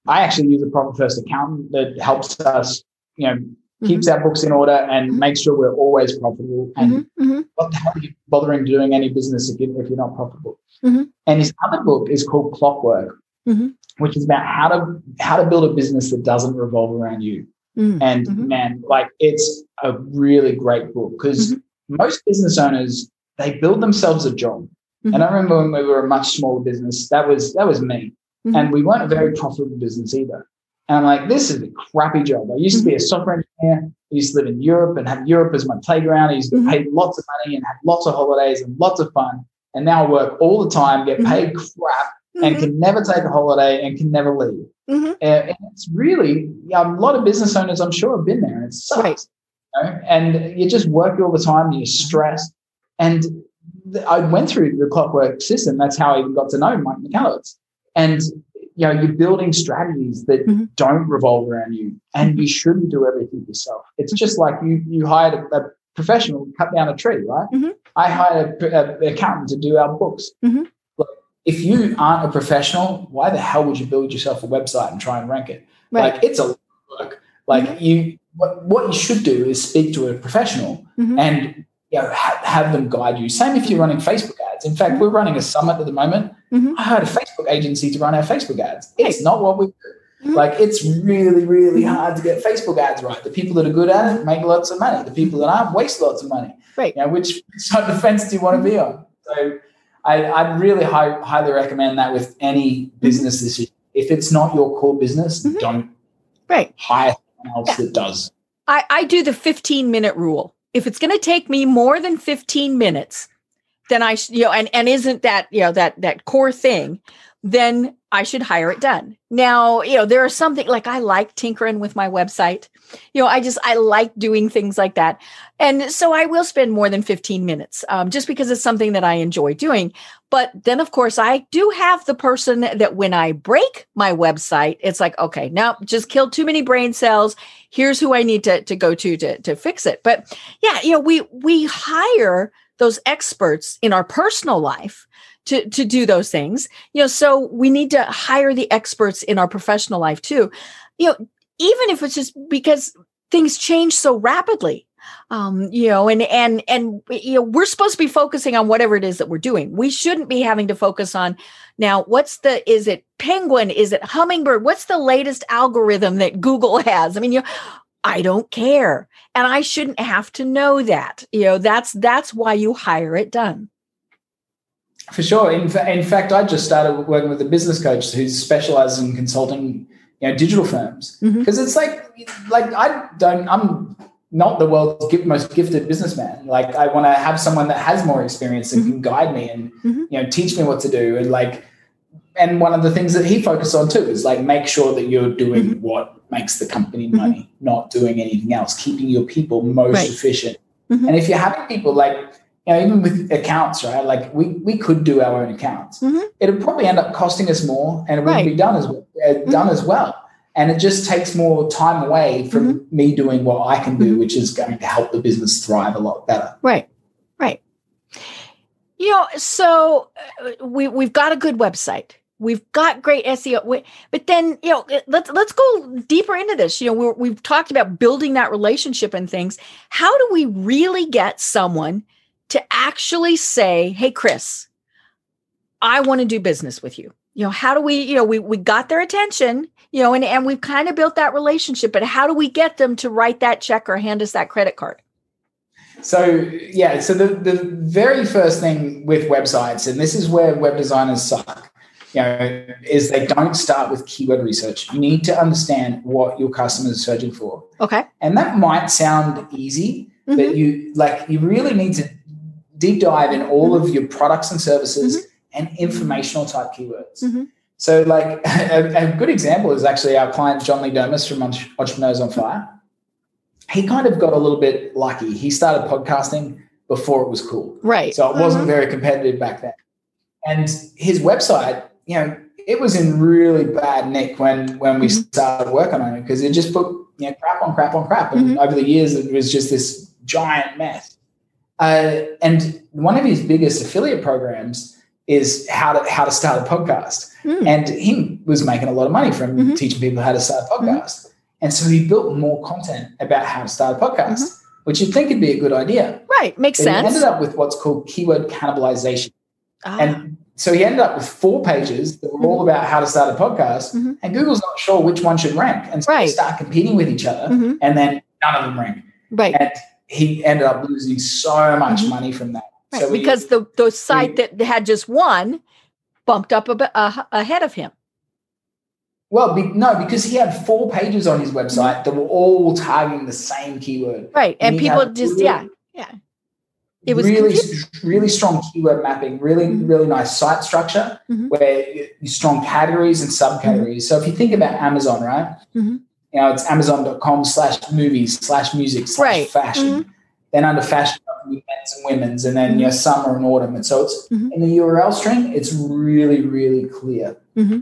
I actually use a Profit First accountant that helps us, you know, keeps mm-hmm. our books in order and mm-hmm. makes sure we're always profitable. And mm-hmm. mm-hmm. what the hell are you bothering doing any business if, you, if you're not profitable? Mm-hmm. And his other book is called Clockwork, mm-hmm. which is about how to how to build a business that doesn't revolve around you. And man, like it's a really great book because most business owners they build themselves a job. And I remember when we were a much smaller business, that was that was me. And we weren't a very profitable business either. And I'm like, this is a crappy job. I used to be a software engineer. I used to live in Europe and have Europe as my playground. I used to mm-hmm. paid lots of money and have lots of holidays and lots of fun. And now I work all the time, get mm-hmm. paid crap, and mm-hmm. can never take a holiday and can never leave. Mm-hmm. And it's really a lot of business owners, I'm sure, have been there, and it sucks. Right. You know? And you just work all the time, you're stressed. And I went through the clockwork system. That's how I even got to know Mike Michalowicz. And you know, you're building strategies that mm-hmm. don't revolve around you, and you shouldn't do everything yourself. It's just like you you hired a, a professional to cut down a tree, right? Mm-hmm. I hired an accountant to do our books. Mm-hmm. Look, if you aren't a professional, why the hell would you build yourself a website and try and rank it? Right. Like it's a work. Like mm-hmm. you, what, what you should do is speak to a professional mm-hmm. and you know, ha- have them guide you. Same if you're running Facebook ads. In fact, we're running a summit at the moment. Mm-hmm. I hired a Facebook agency to run our Facebook ads. It's not what we do. Mm-hmm. Like it's really, really hard to get Facebook ads right. The people that are good at it make lots of money. The people that aren't waste lots of money. Right. You know, which side of the fence do you want to be on? So I, I'd really high, highly recommend that with any business decision. If it's not your core business, Mhm. don't Right. hire someone else Yeah. that does. I, I do the 15 minute rule. If it's going to take me more than 15 minutes, then I, you know, and, and isn't that, you know, that, that core thing, then I should hire it done. Now, you know, there are something like I like tinkering with my website. You know, I just, I like doing things like that. And so I will spend more than 15 minutes um, just because it's something that I enjoy doing. But then, of course, I do have the person that when I break my website, it's like, okay, now just killed too many brain cells. Here's who I need to, to go to, to to fix it. But yeah, you know, we we hire those experts in our personal life to to do those things. You know, so we need to hire the experts in our professional life too. You know, even if it's just because things change so rapidly um you know and and and you know we're supposed to be focusing on whatever it is that we're doing. We shouldn't be having to focus on now what's the is it penguin? Is it hummingbird? What's the latest algorithm that google has? I mean you i don't care. And i shouldn't have to know that. You know that's that's why you hire it done For sure. In, fa- in fact, I just started working with a business coach who specializes in consulting, you know, digital firms. Because it's like, like I don't, I'm not the world's gift, most gifted businessman. Like I want to have someone that has more experience that can guide me and Mhm. you know teach me what to do. And like, and one of the things that he focused on too is like make sure that you're doing what makes the company money, not doing anything else, keeping your people most Right. efficient. Mhm. And if you're having people like you know, even with accounts, right? Like we we could do our own accounts. Mhm. It'd probably end up costing us more, and it wouldn't Right. be done as well, uh, done as well. And it just takes more time away from Mm-hmm. me doing what I can do, which is going to help the business thrive a lot better. Right, right. You know, so uh, we we've got a good website. We've got great SEO, We- but then you know, let's let's go deeper into this. You know, we're, we've talked about building that relationship and things. How do we really get someone to actually say, "Hey, Kris, I want to do business with you"? You know, how do we? You know, we we got their attention. You know, and and we've kind of built that relationship. But how do we get them to write that check or hand us that credit card? So yeah, so the, the very first thing with websites, and this is where web designers suck, you know, is they don't start with keyword research. You need to understand what your customers are searching for. Okay. And that might sound easy, Mhm. but you like you really need to deep dive in all of your products and services and informational type keywords. Mhm. So, like a, a good example is actually our client John Lee Dumas from Entrepreneurs on Fire. He kind of got a little bit lucky. He started podcasting before it was cool, Right. so it wasn't Mhm. very competitive back then. And his website, you know, it was in really bad nick when when we Mhm. started working on it because it just put you know crap on crap on crap, and Mhm. over the years it was just this giant mess. Uh, and one of his biggest affiliate programs is how to how to start a podcast, Mm. and he was making a lot of money from Mhm. teaching people how to start a podcast. And so he built more content about how to start a podcast, which you'd think would be a good idea. Right. Makes But he Mm-hmm. sense. ended up with what's called keyword cannibalization. Ah, And so he ended up with four pages that were all about how to start a podcast, Mhm. and Google's not sure which one should rank. And so Right. they start competing with each other, and then none of them rank. right. And he ended up losing so much Mhm. money from that. right. So we- because the the site that had just one bumped up a bit uh, ahead of him. well, be, no, because he had four pages on his website that were all targeting the same keyword. Right. And, And people just really- yeah. Yeah. It was really, confusing. really strong keyword mapping, really, Mhm. really nice site structure Mhm. where you strong categories and subcategories. So if you think about Amazon, right? You know, it's amazon.com slash movies slash music slash Right. fashion. Then under fashion, men's and women's, and then mm-hmm. your summer and autumn. And so it's mm-hmm. in the URL string, it's really, really clear. Mm-hmm.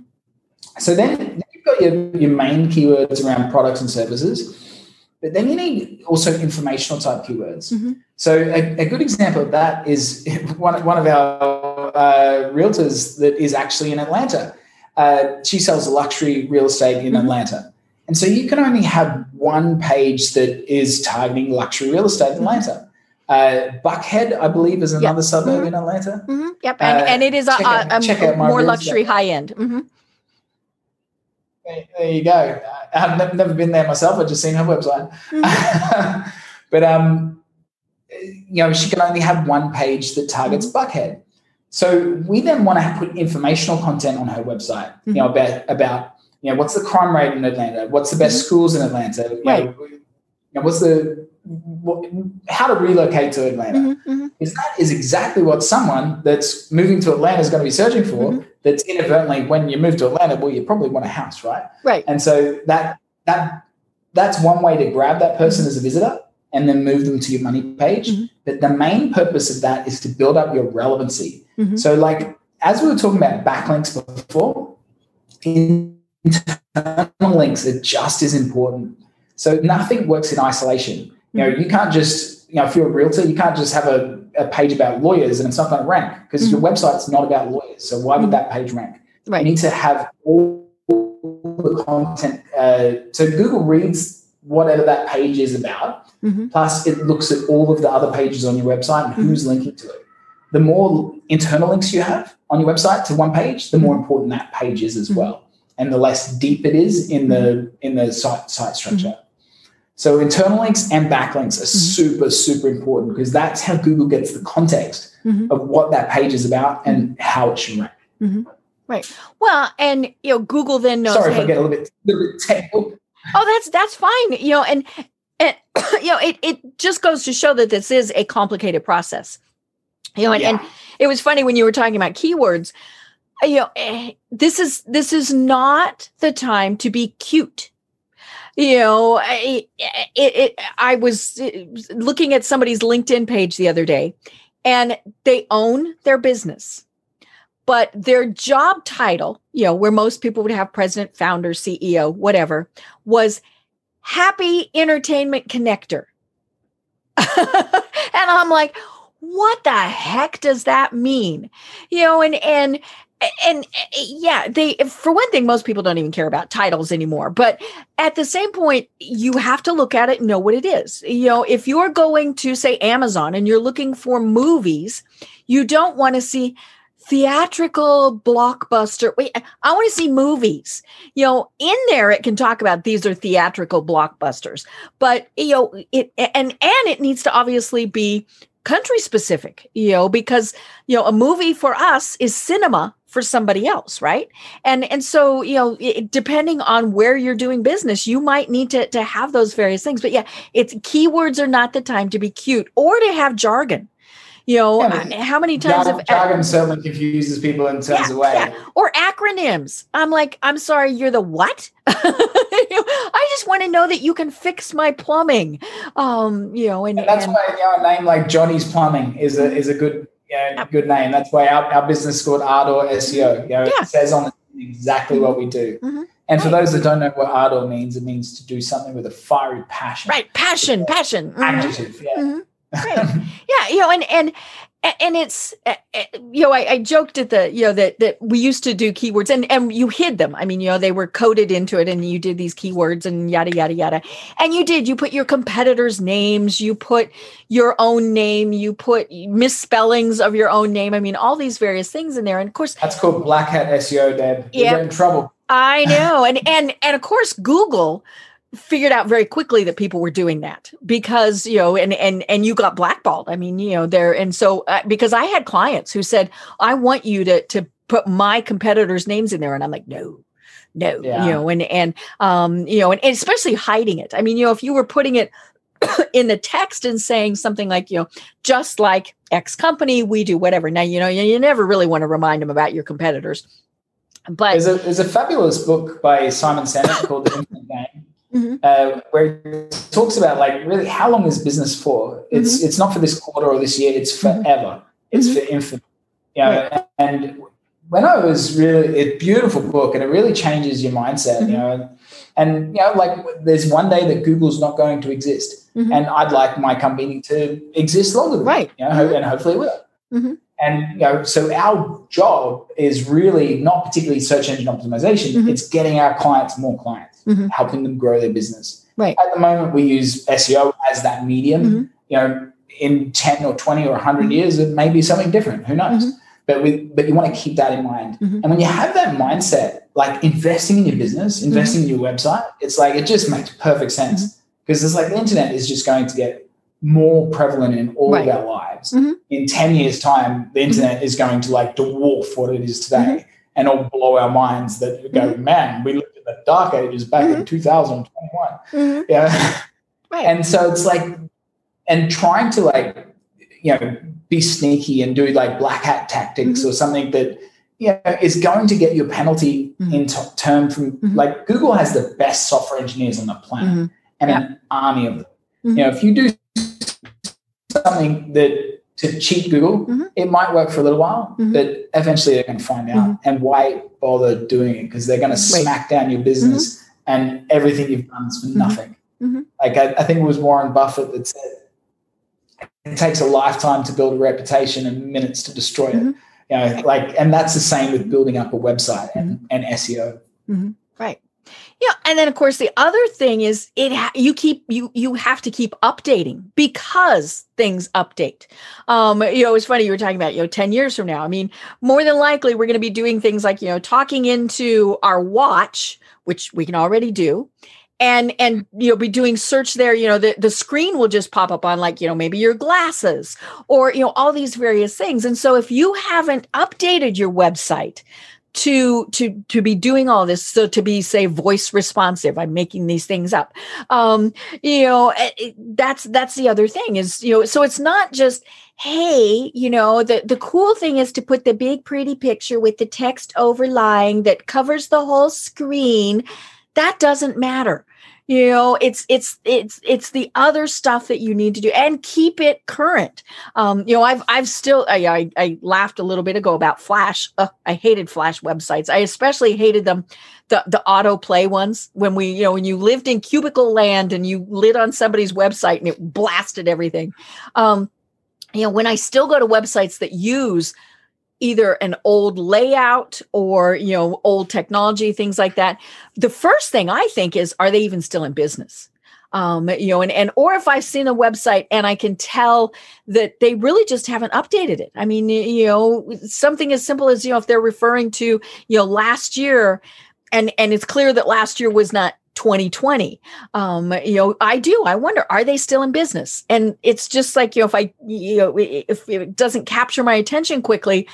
So then you've got your, your main keywords around products and services, but then you need also informational type keywords. Mm-hmm. So a, a, good example of that is one, one of our uh, realtors that is actually in Atlanta. Uh, she sells luxury real estate in mm-hmm. Atlanta. And so you can only have one page that is targeting luxury real estate in mm-hmm. Atlanta. Uh, Buckhead, I believe, is another yep. suburb mm-hmm. in Atlanta. Mm-hmm. Yep, and, uh, and it is a, out, a, a more luxury high end. Mm-hmm. There, there, you go. I've never, never been there myself. I've just seen her website. Mm-hmm. but um, you know, she can only have one page that targets mm-hmm. Buckhead. So we then want to put informational content on her website. You know about about you know, what's the crime rate in Atlanta? What's the best mm-hmm. schools in Atlanta? You right. Know, you know, what's the what, how to relocate to Atlanta? Mm-hmm, mm-hmm. Is that is exactly what someone that's moving to Atlanta is going to be searching for. Mm-hmm. That's inadvertently when you move to Atlanta, well, you probably want a house, right? Right. And so that that that's one way to grab that person as a visitor and then move them to your money page. Mm-hmm. But the main purpose of that is to build up your relevancy. Mm-hmm. So, like as we were talking about backlinks before, in internal links are just as important. So nothing works in isolation. You know, you can't just, you know, if you're a realtor, you can't just have a, a page about lawyers and it's not going to rank because mm-hmm. your website's not about lawyers. So why would mm-hmm. that page rank? Right. You need to have all the content. Uh, so Google reads whatever that page is about. Mm-hmm. Plus, it looks at all of the other pages on your website and who's mm-hmm. linking to it. The more internal links you have on your website to one page, the more mm-hmm. important that page is as mm-hmm. well and the less deep it is in the in the site, site structure. Mm-hmm. So internal links and backlinks are mm-hmm. super super important because that's how Google gets the context mm-hmm. of what that page is about and how it should rank. Mm-hmm. Right. Well, and you know, Google then knows. Sorry if I get a little bit, a little bit technical. Oh, that's that's fine. You know, and and you know, it it just goes to show that this is a complicated process. You know, and, yeah. and it was funny when you were talking about keywords you know eh, this is this is not the time to be cute. You know it, it, it, i was eh, looking at somebody's linkedin page the other day and they own their business but their job title you know where most people would have president founder ceo whatever was happy entertainment connector. And i'm like what the heck does that mean? You know and and and yeah they for one thing most people don't even care about titles anymore but at the same point you have to look at it and know what it is. You know if you're going to say amazon and you're looking for movies you don't want to see theatrical blockbuster wait i want to see movies. You know in there it can talk about these are theatrical blockbusters but you know it and and it needs to obviously be country specific you know because you know a movie for us is cinema for somebody else right? And and so you know it, depending on where you're doing business you might need to to have those various things. But yeah it's keywords are not the time to be cute or to have jargon you know yeah, how many times jargon, have jargon certainly confuses people in terms yeah, of way yeah. or acronyms i'm like i'm sorry you're the what i just want to know that you can fix my plumbing um you know and, and that's and, why you know, a name like johnny's plumbing is a is a good yeah, good name. That's why our, our business is called Ardor SEO. You know, yeah. It says on exactly what we do. Mm-hmm. And for those that don't know what ardor means, it means to do something with a fiery passion. Right, passion, passion. Mm-hmm. Adjective, yeah. Mm-hmm. Right. yeah, you know, and and and it's eh, eh, you know I, I, joked at the you know that that we used to do keywords and and you hid them. I mean you know they were coded into it and you did these keywords and yada yada yada. And you did. You put your competitors names you put your own name you put misspellings of your own name. I mean all these various things in there. And of course that's called black hat seo deb. You're in trouble. I know. And and and of course google figured out very quickly that people were doing that because you know and and and you got blackballed. I mean you know there and so uh, because i had clients who said i want you to to put my competitors names in there. And i'm like no no yeah. you know and and um you know and, and especially hiding it. I mean you know if you were putting it in the text and saying something like you know just like x company we do whatever. Now you know you, you never really want to remind them about your competitors but there's a, there's a fabulous book by simon sinek called the infinite game mm-hmm. uh, where it talks about like really how long is business for? It's mm-hmm. it's not for this quarter or this year. It's mm-hmm. forever. It's mm-hmm. for infinite. You know, right. and when I was really a beautiful book, and it really changes your mindset. You know, and you know, like there's one day that Google's not going to exist, and I'd like my company to exist longer. right. You know, and hopefully it will. And you know, so our job is really not particularly search engine optimization. Mm-hmm. It's getting our clients more clients, mm-hmm. helping them grow their business. Right. At the moment, we use SEO as that medium. Mm-hmm. You know, in ten or twenty or hundred mm-hmm. years, it may be something different. Who knows? Mm-hmm. But we, but you want to keep that in mind. Mm-hmm. And when you have that mindset, like investing in your business, investing in your website, it's like it just makes perfect sense because it's like the internet is just going to get more prevalent in all right. of our lives. Mm-hmm. In 10 years' time, the internet mm-hmm. is going to like dwarf what it is today. And it'll blow our minds that go, mm-hmm. man, we looked at the dark ages back in mm-hmm. 2021. Mm-hmm. Yeah. Right. And so it's like, and trying to like, you know, be sneaky and do like black hat tactics or something that, you know, is going to get you a penalty in t- term from like Google has the best software engineers on the planet and yeah. an army of them. You know, if you do something that to cheat Google, mm-hmm. it might work for a little while, mm-hmm. but eventually they're going to find out. Mm-hmm. And why bother doing it? Because they're going to smack down your business mm-hmm. and everything you've done is for mm-hmm. nothing. Mm-hmm. Like I, I, think it was Warren Buffett that said it takes a lifetime to build a reputation and minutes to destroy it. You know, like, and that's the same with building up a website and, and SEO. Yeah, and then of course the other thing is it you keep you you have to keep updating because things update. Um, you know, it's funny you were talking about you know ten years from now. I mean, more than likely we're going to be doing things like you know talking into our watch, which we can already do, and and you know be doing search there. You know, the the screen will just pop up on like you know maybe your glasses or you know all these various things. And so if you haven't updated your website to to to be doing all this so to be say voice responsive i'm making these things up. Um you know it, eh, eh, that's that's the other thing is you know so it's not just hey you know the the cool thing is to put the big pretty picture with the text overlying that covers the whole screen. That doesn't matter you know it's it's it's it's the other stuff that you need to do and keep it current. Um you know i've i've still i i, I laughed a little bit ago about flash. Uh, i hated flash websites. I especially hated them the the autoplay ones when we you know when you lived in cubicle land and you lit on somebody's website and it blasted everything. Um you know when i still go to websites that use either an old layout or you know old technology things like that. The first thing i think is are they even still in business? Um, you know and, and or if i've seen a website and i can tell that they really just haven't updated it. I mean you know something as simple as you know if they're referring to you know last year and and it's clear that last year was not 2020 um you know i do. I wonder are they still in business? And it's just like you know if i you know if it doesn't capture my attention quickly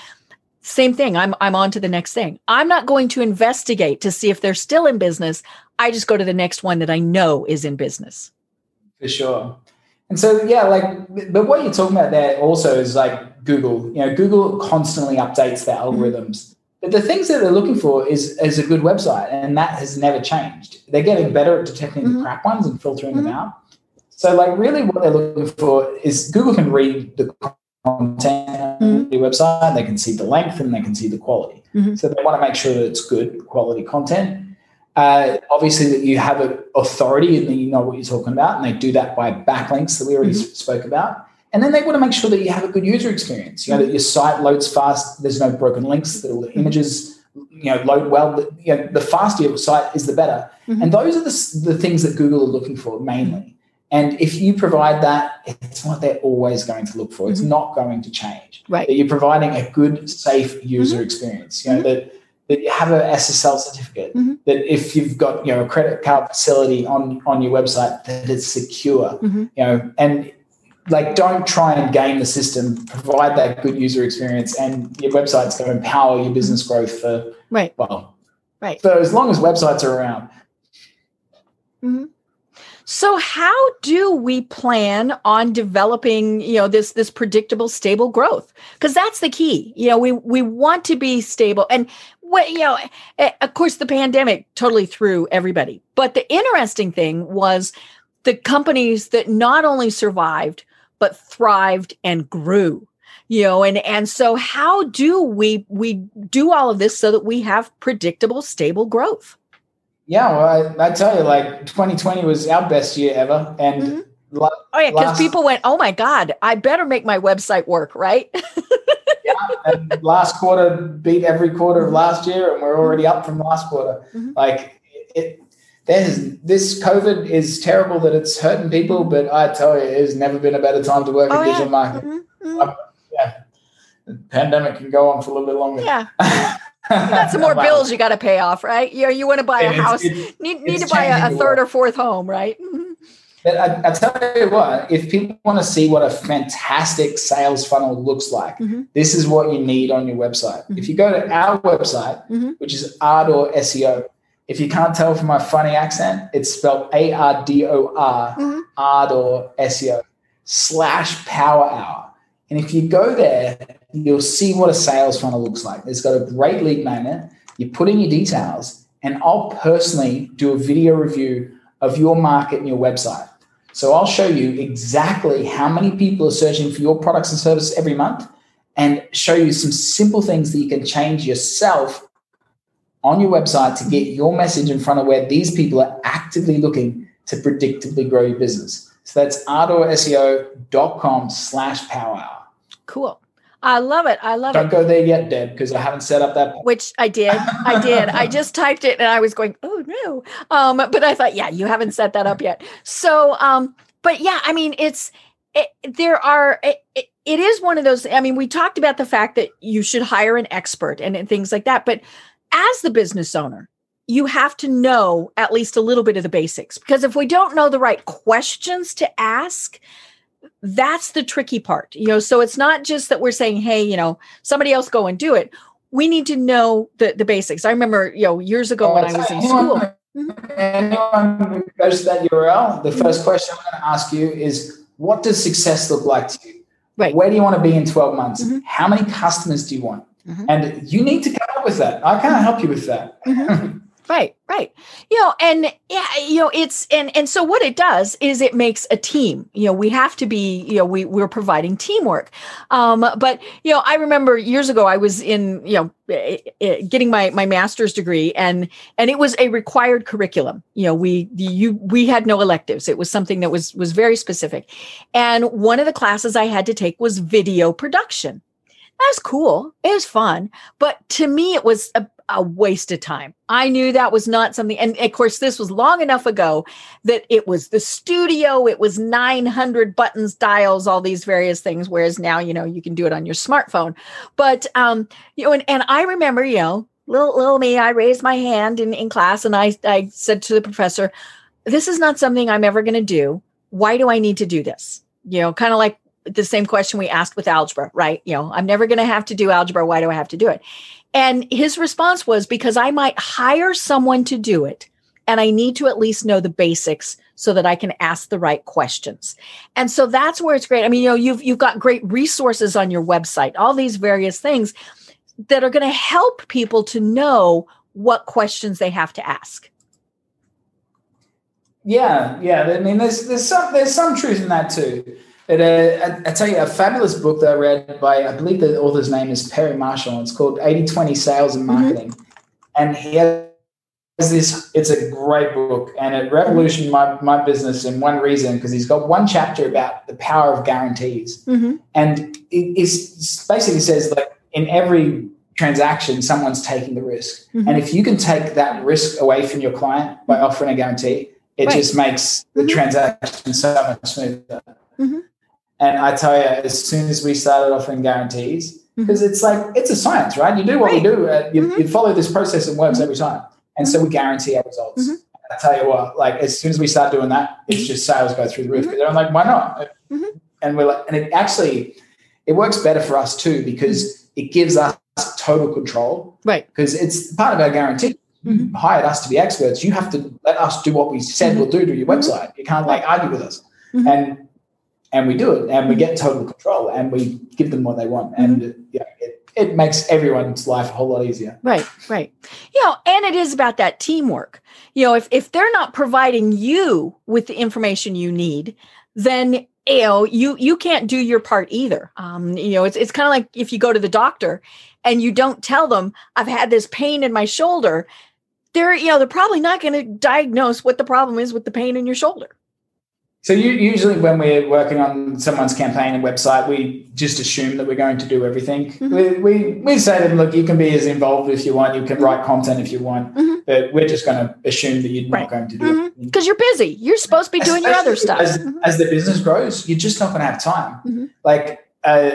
same thing i'm i'm on to the next thing i'm not going to investigate to see if they're still in business i just go to the next one that i know is in business for sure and so yeah like but what you're talking about there also is like google you know google constantly updates their mm-hmm. algorithms mm-hmm. but the things that they're looking for is is a good website and that has never changed they're getting better at detecting mm-hmm. the crap ones and filtering mm-hmm. them out so like really what they're looking for is google can read the content website. They can see the length and they can see the quality. Mm-hmm. So they want to make sure that it's good quality content. Uh, obviously, that you have an authority and you know what you're talking about, and they do that by backlinks that we already mm-hmm. spoke about. And then they want to make sure that you have a good user experience. You know that your site loads fast. There's no broken links. The mm-hmm. images, you know, load well. You know, the faster your site is, the better. Mm-hmm. And those are the, the things that Google are looking for mainly. And if you provide that, it's what they're always going to look for. It's mm-hmm. not going to change. Right. That you're providing a good, safe user mm-hmm. experience. You know, mm-hmm. that that you have a SSL certificate, mm-hmm. that if you've got, you know, a credit card facility on, on your website, that it's secure. Mm-hmm. You know, and like don't try and game the system. Provide that good user experience and your website's going to empower your business mm-hmm. growth for right. well. Right. So as long as websites are around. Mm-hmm. So how do we plan on developing, you know, this this predictable stable growth? Because that's the key. You know, we we want to be stable and what you know, of course, the pandemic totally threw everybody. But the interesting thing was the companies that not only survived, but thrived and grew you know and and so how do we we do all of this so that we have predictable stable growth yeah well i, I tell you like 2020 was our best year ever and mm-hmm. La- oh yeah because people went oh my god i better make my website work right yeah and last quarter beat every quarter of last year and we're already up from last quarter mm-hmm. like it there's this COVID is terrible that it's hurting people, but I tell you, it's never been a better time to work oh, in digital yeah. marketing. Mm-hmm. mm-hmm yeah, the pandemic can go on for a little bit longer. Yeah. you got some more bills you got to pay off, right? You you want to buy a it's, house, it's, need, need to buy a, a third or fourth home, right? Mm-hmm. But I, I, tell you what, if people want to see what a fantastic sales funnel looks like, mm-hmm. this is what you need on your website. Mm-hmm. If you go to our website, mm-hmm. which is Ardor SEO, if you can't tell from my funny accent, it's spelled A R D O R, mm-hmm. Ardor SEO slash power hour. And if you go there, you'll see what a sales funnel looks like. It's got a great lead magnet. You put in your details, and I'll personally do a video review of your market and your website. So I'll show you exactly how many people are searching for your products and services every month and show you some simple things that you can change yourself on your website to get your message in front of where these people are actively looking to predictably grow your business. So that's ardorseo.com slash power hour. Cool. I love it. I love Don't it. Don't go there yet, Deb, because I haven't set up that. Which I did. I did. I just typed it and I was going, oh no. Um, but I thought, yeah, you haven't set that up yet. So, um, but yeah, I mean, it's, it, there are, it, it, it is one of those. I mean, we talked about the fact that you should hire an expert and, and things like that. But as the business owner, you have to know at least a little bit of the basics because if we don't know the right questions to ask, that's the tricky part you know? So it's not just that we're saying hey you know somebody else go and do it. We need to know the the basics. I remember you know years ago when i was in school. Anyone who goes to that url the first question i'm going to ask you is what does success look like to you? Right. Where do you want to be in 12 months? Mm-hmm. how many customers do you want? Mm-hmm. and you need to come up with that. I can't help you with that. Mm-hmm. Right, right. You know, and yeah, you know, it's and and so what it does is it makes a team. You know, we have to be, you know, we we're providing teamwork. Um, but you know, I remember years ago I was in, you know, eh, eh, getting my my master's degree and and it was a required curriculum. You know, we you we had no electives. It was something that was was very specific. And one of the classes I had to take was video production. That was cool. It was fun. But to me, it was a a waste of time. I knew that was not something. And of course, this was long enough ago that it was the studio, it was 900 buttons, dials, all these various things. Whereas now, you know, you can do it on your smartphone. But, um, you know, and, and I remember, you know, little, little me, I raised my hand in, in class and I, I said to the professor, this is not something I'm ever going to do. Why do I need to do this? You know, kind of like the same question we asked with algebra, right? You know, I'm never going to have to do algebra. Why do I have to do it? And his response was because I might hire someone to do it and I need to at least know the basics so that I can ask the right questions. And so that's where it's great. I mean, you know, you've you've got great resources on your website, all these various things that are going to help people to know what questions they have to ask. Yeah, yeah. I mean, there's there's some there's some truth in that too. It, uh, I, I, tell you, a fabulous book that I read by, I believe the author's name is Perry Marshall. It's called 80 20 Sales and mm-hmm. Marketing. Mm-hmm. And he has this, it's a great book and it revolutionized my, my business in one reason because he's got one chapter about the power of guarantees. Mm-hmm. And it basically says, like, in every transaction, someone's taking the risk. Mm-hmm. And if you can take that risk away from your client by offering a guarantee, it right. just makes the mm-hmm. transaction so much smoother. Mm-hmm. And I tell you, as soon as we started offering guarantees, because mm-hmm. it's like it's a science, right? You do what right. we do, uh, you, mm-hmm. you, follow this process and works mm-hmm. every time, and so we mm-hmm. guarantee our results. Mm-hmm. I tell you what, like as soon as we start doing that, it's just sales go through the roof. I'm like, why not? And we're like, and it actually it works better for us too because it gives us total control, right? Because it's part of our guarantee. You hired us to be experts. You have to let us do what we said we'll do to your website. You can't like argue with us. And and we do it and we get total control and we give them what they want and mm-hmm. yeah it, it makes everyone's life a whole lot easier. Right, right. You know, and it is about that teamwork. You know, if if they're not providing you with the information you need, then you know you you can't do your part either. Um, you know, it's it's kind of like if you go to the doctor and you don't tell them I've had this pain in my shoulder, they're you know they're probably not going to diagnose what the problem is with the pain in your shoulder. So you, usually when we're working on someone's campaign and website, we just assume that we're going to do everything. Mm-hmm. We, we, we say to them, look, you can be as involved if you want, you can write content if you want, mm-hmm. but we're just going to assume that you're right. not going to do mm-hmm. it. Because you're busy. You're supposed to be doing Especially your other stuff. As, mm-hmm. as, the business grows, you're just not going to have time. Mm-hmm. Like uh,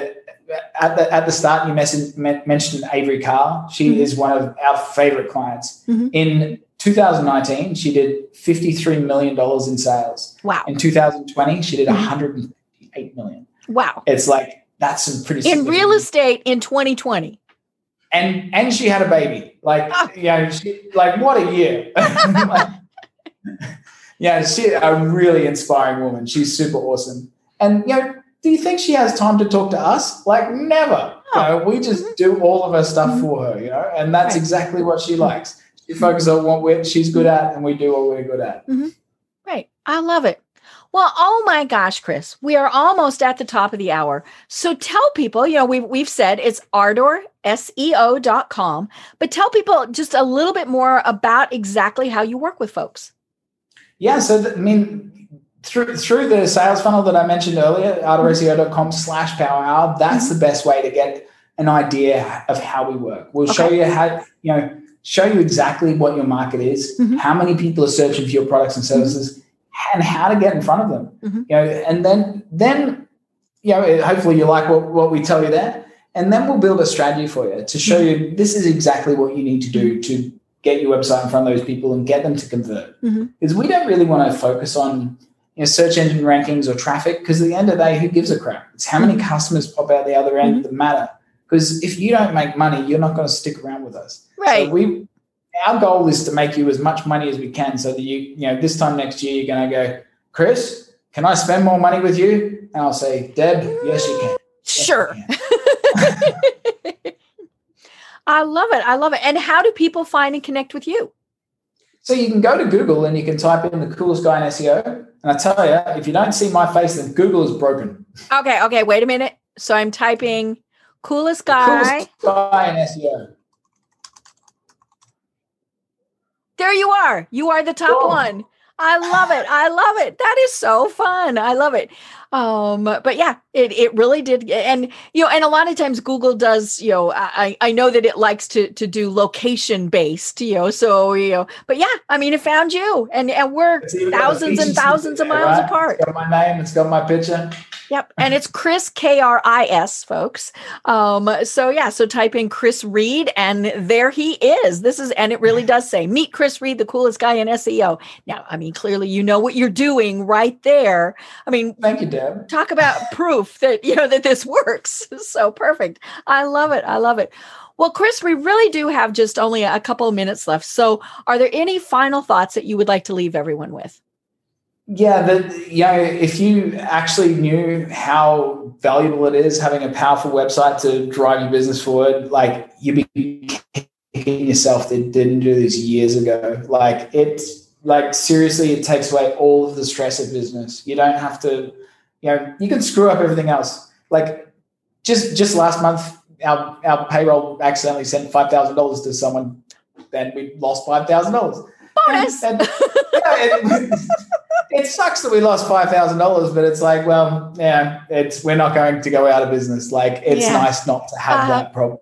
at the at the start, you mentioned Avery Carl. She mm-hmm. is one of our favorite clients. In 2019, she did $53 million in sales. Wow. In 2020, she did mm-hmm. 158 million. Wow. It's like, that's some pretty In real estate in 2020. And and she had a baby. Like, oh. yeah, she, like what a year. like, yeah, she a really inspiring woman. She's super awesome. And you know, do you think she has time to talk to us? Like never. Oh. You know, we just mm-hmm. do all of her stuff mm-hmm. for her, you know, and that's right. exactly what she likes. She focuses on what she's good at, and we do what we're good at. Mm-hmm. Right. I love it. Well, oh my gosh, Kris, we are almost at the top of the hour. So tell people, you know, we've, we've said it's ardorseo.com, but tell people just a little bit more about exactly how you work with folks. Yeah. So, I mean, through, through the sales funnel that I mentioned earlier, ardorseo.com slash power hour, that's mm-hmm. the best way to get an idea of how we work. We'll okay. show you how, you know, show you exactly what your market is, mm-hmm. how many people are searching for your products and services, mm-hmm. and how to get in front of them. Mm-hmm. You know, and then then you know, hopefully you like what, what we tell you there. And then we'll build a strategy for you to show you mm-hmm. this is exactly what you need to do to get your website in front of those people and get them to convert. Mm-hmm. Because we don't really want to focus on you know, search engine rankings or traffic, because at the end of the day, who gives a crap? It's how many mm-hmm. customers pop out the other end that matter. Because if you don't make money, you're not going to stick around with us. Right. So we our goal is to make you as much money as we can so that you, you know, this time next year you're going to go, Kris, can I spend more money with you? And I'll say, Deb, yes, you can. Yes, sure. You can. I love it. I love it. And how do people find and connect with you? So you can go to Google and you can type in the coolest guy in SEO. And I tell you, if you don't see my face, then Google is broken. Okay. Okay. Wait a minute. So I'm typing coolest guy. Coolest guy in SEO. There you are. You are the top one. I love it. I love it. That is so fun. I love it. Um, but yeah, it, it really did. And, you know, and a lot of times Google does, you know, I, I know that it likes to, to do location based, you know, so, you know, but yeah, I mean, it found you and, and we're thousands and thousands of miles right? apart. It's got my name. It's got my picture. Yep. And it's Kris K R I S, folks. Um, so yeah, so type in Kris Reid and there he is. This is and it really does say meet Kris Reid, the coolest guy in SEO. Now, I mean, clearly you know what you're doing right there. I mean, thank you, Talk about proof that you know that this works. So perfect. I love it. I love it. Well, Kris, we really do have just only a couple of minutes left. So, are there any final thoughts that you would like to leave everyone with? Yeah, the, you know, if you actually knew how valuable it is having a powerful website to drive your business forward, like you'd be kicking yourself that didn't do this years ago. Like it's like seriously, it takes away all of the stress of business. You don't have to, you know, you can screw up everything else. Like just just last month, our our payroll accidentally sent five thousand dollars to someone, and we lost five thousand dollars. Bonus. And, and, yeah, it sucks that we lost five thousand dollars, but it's like, well, yeah, it's we're not going to go out of business. Like, it's yeah. nice not to have uh, that problem.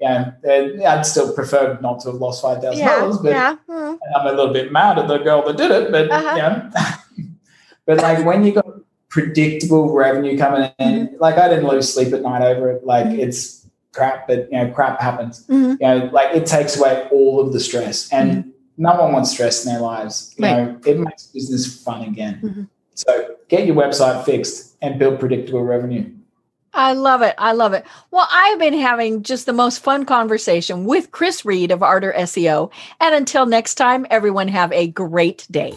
Yeah, I'd still prefer not to have lost five thousand yeah, dollars, but yeah. mm. I'm a little bit mad at the girl that did it. But uh-huh. yeah, but like when you got predictable revenue coming in, mm-hmm. like I didn't lose sleep at night over it. Like mm-hmm. it's crap, but you know, crap happens. Mm-hmm. You know, like it takes away all of the stress and mm-hmm no one wants stress in their lives. You right. know, it makes business fun again. Mm-hmm. So get your website fixed and build predictable revenue. I love it. I love it. Well, I've been having just the most fun conversation with Kris Reid of Ardor SEO. And until next time, everyone have a great day.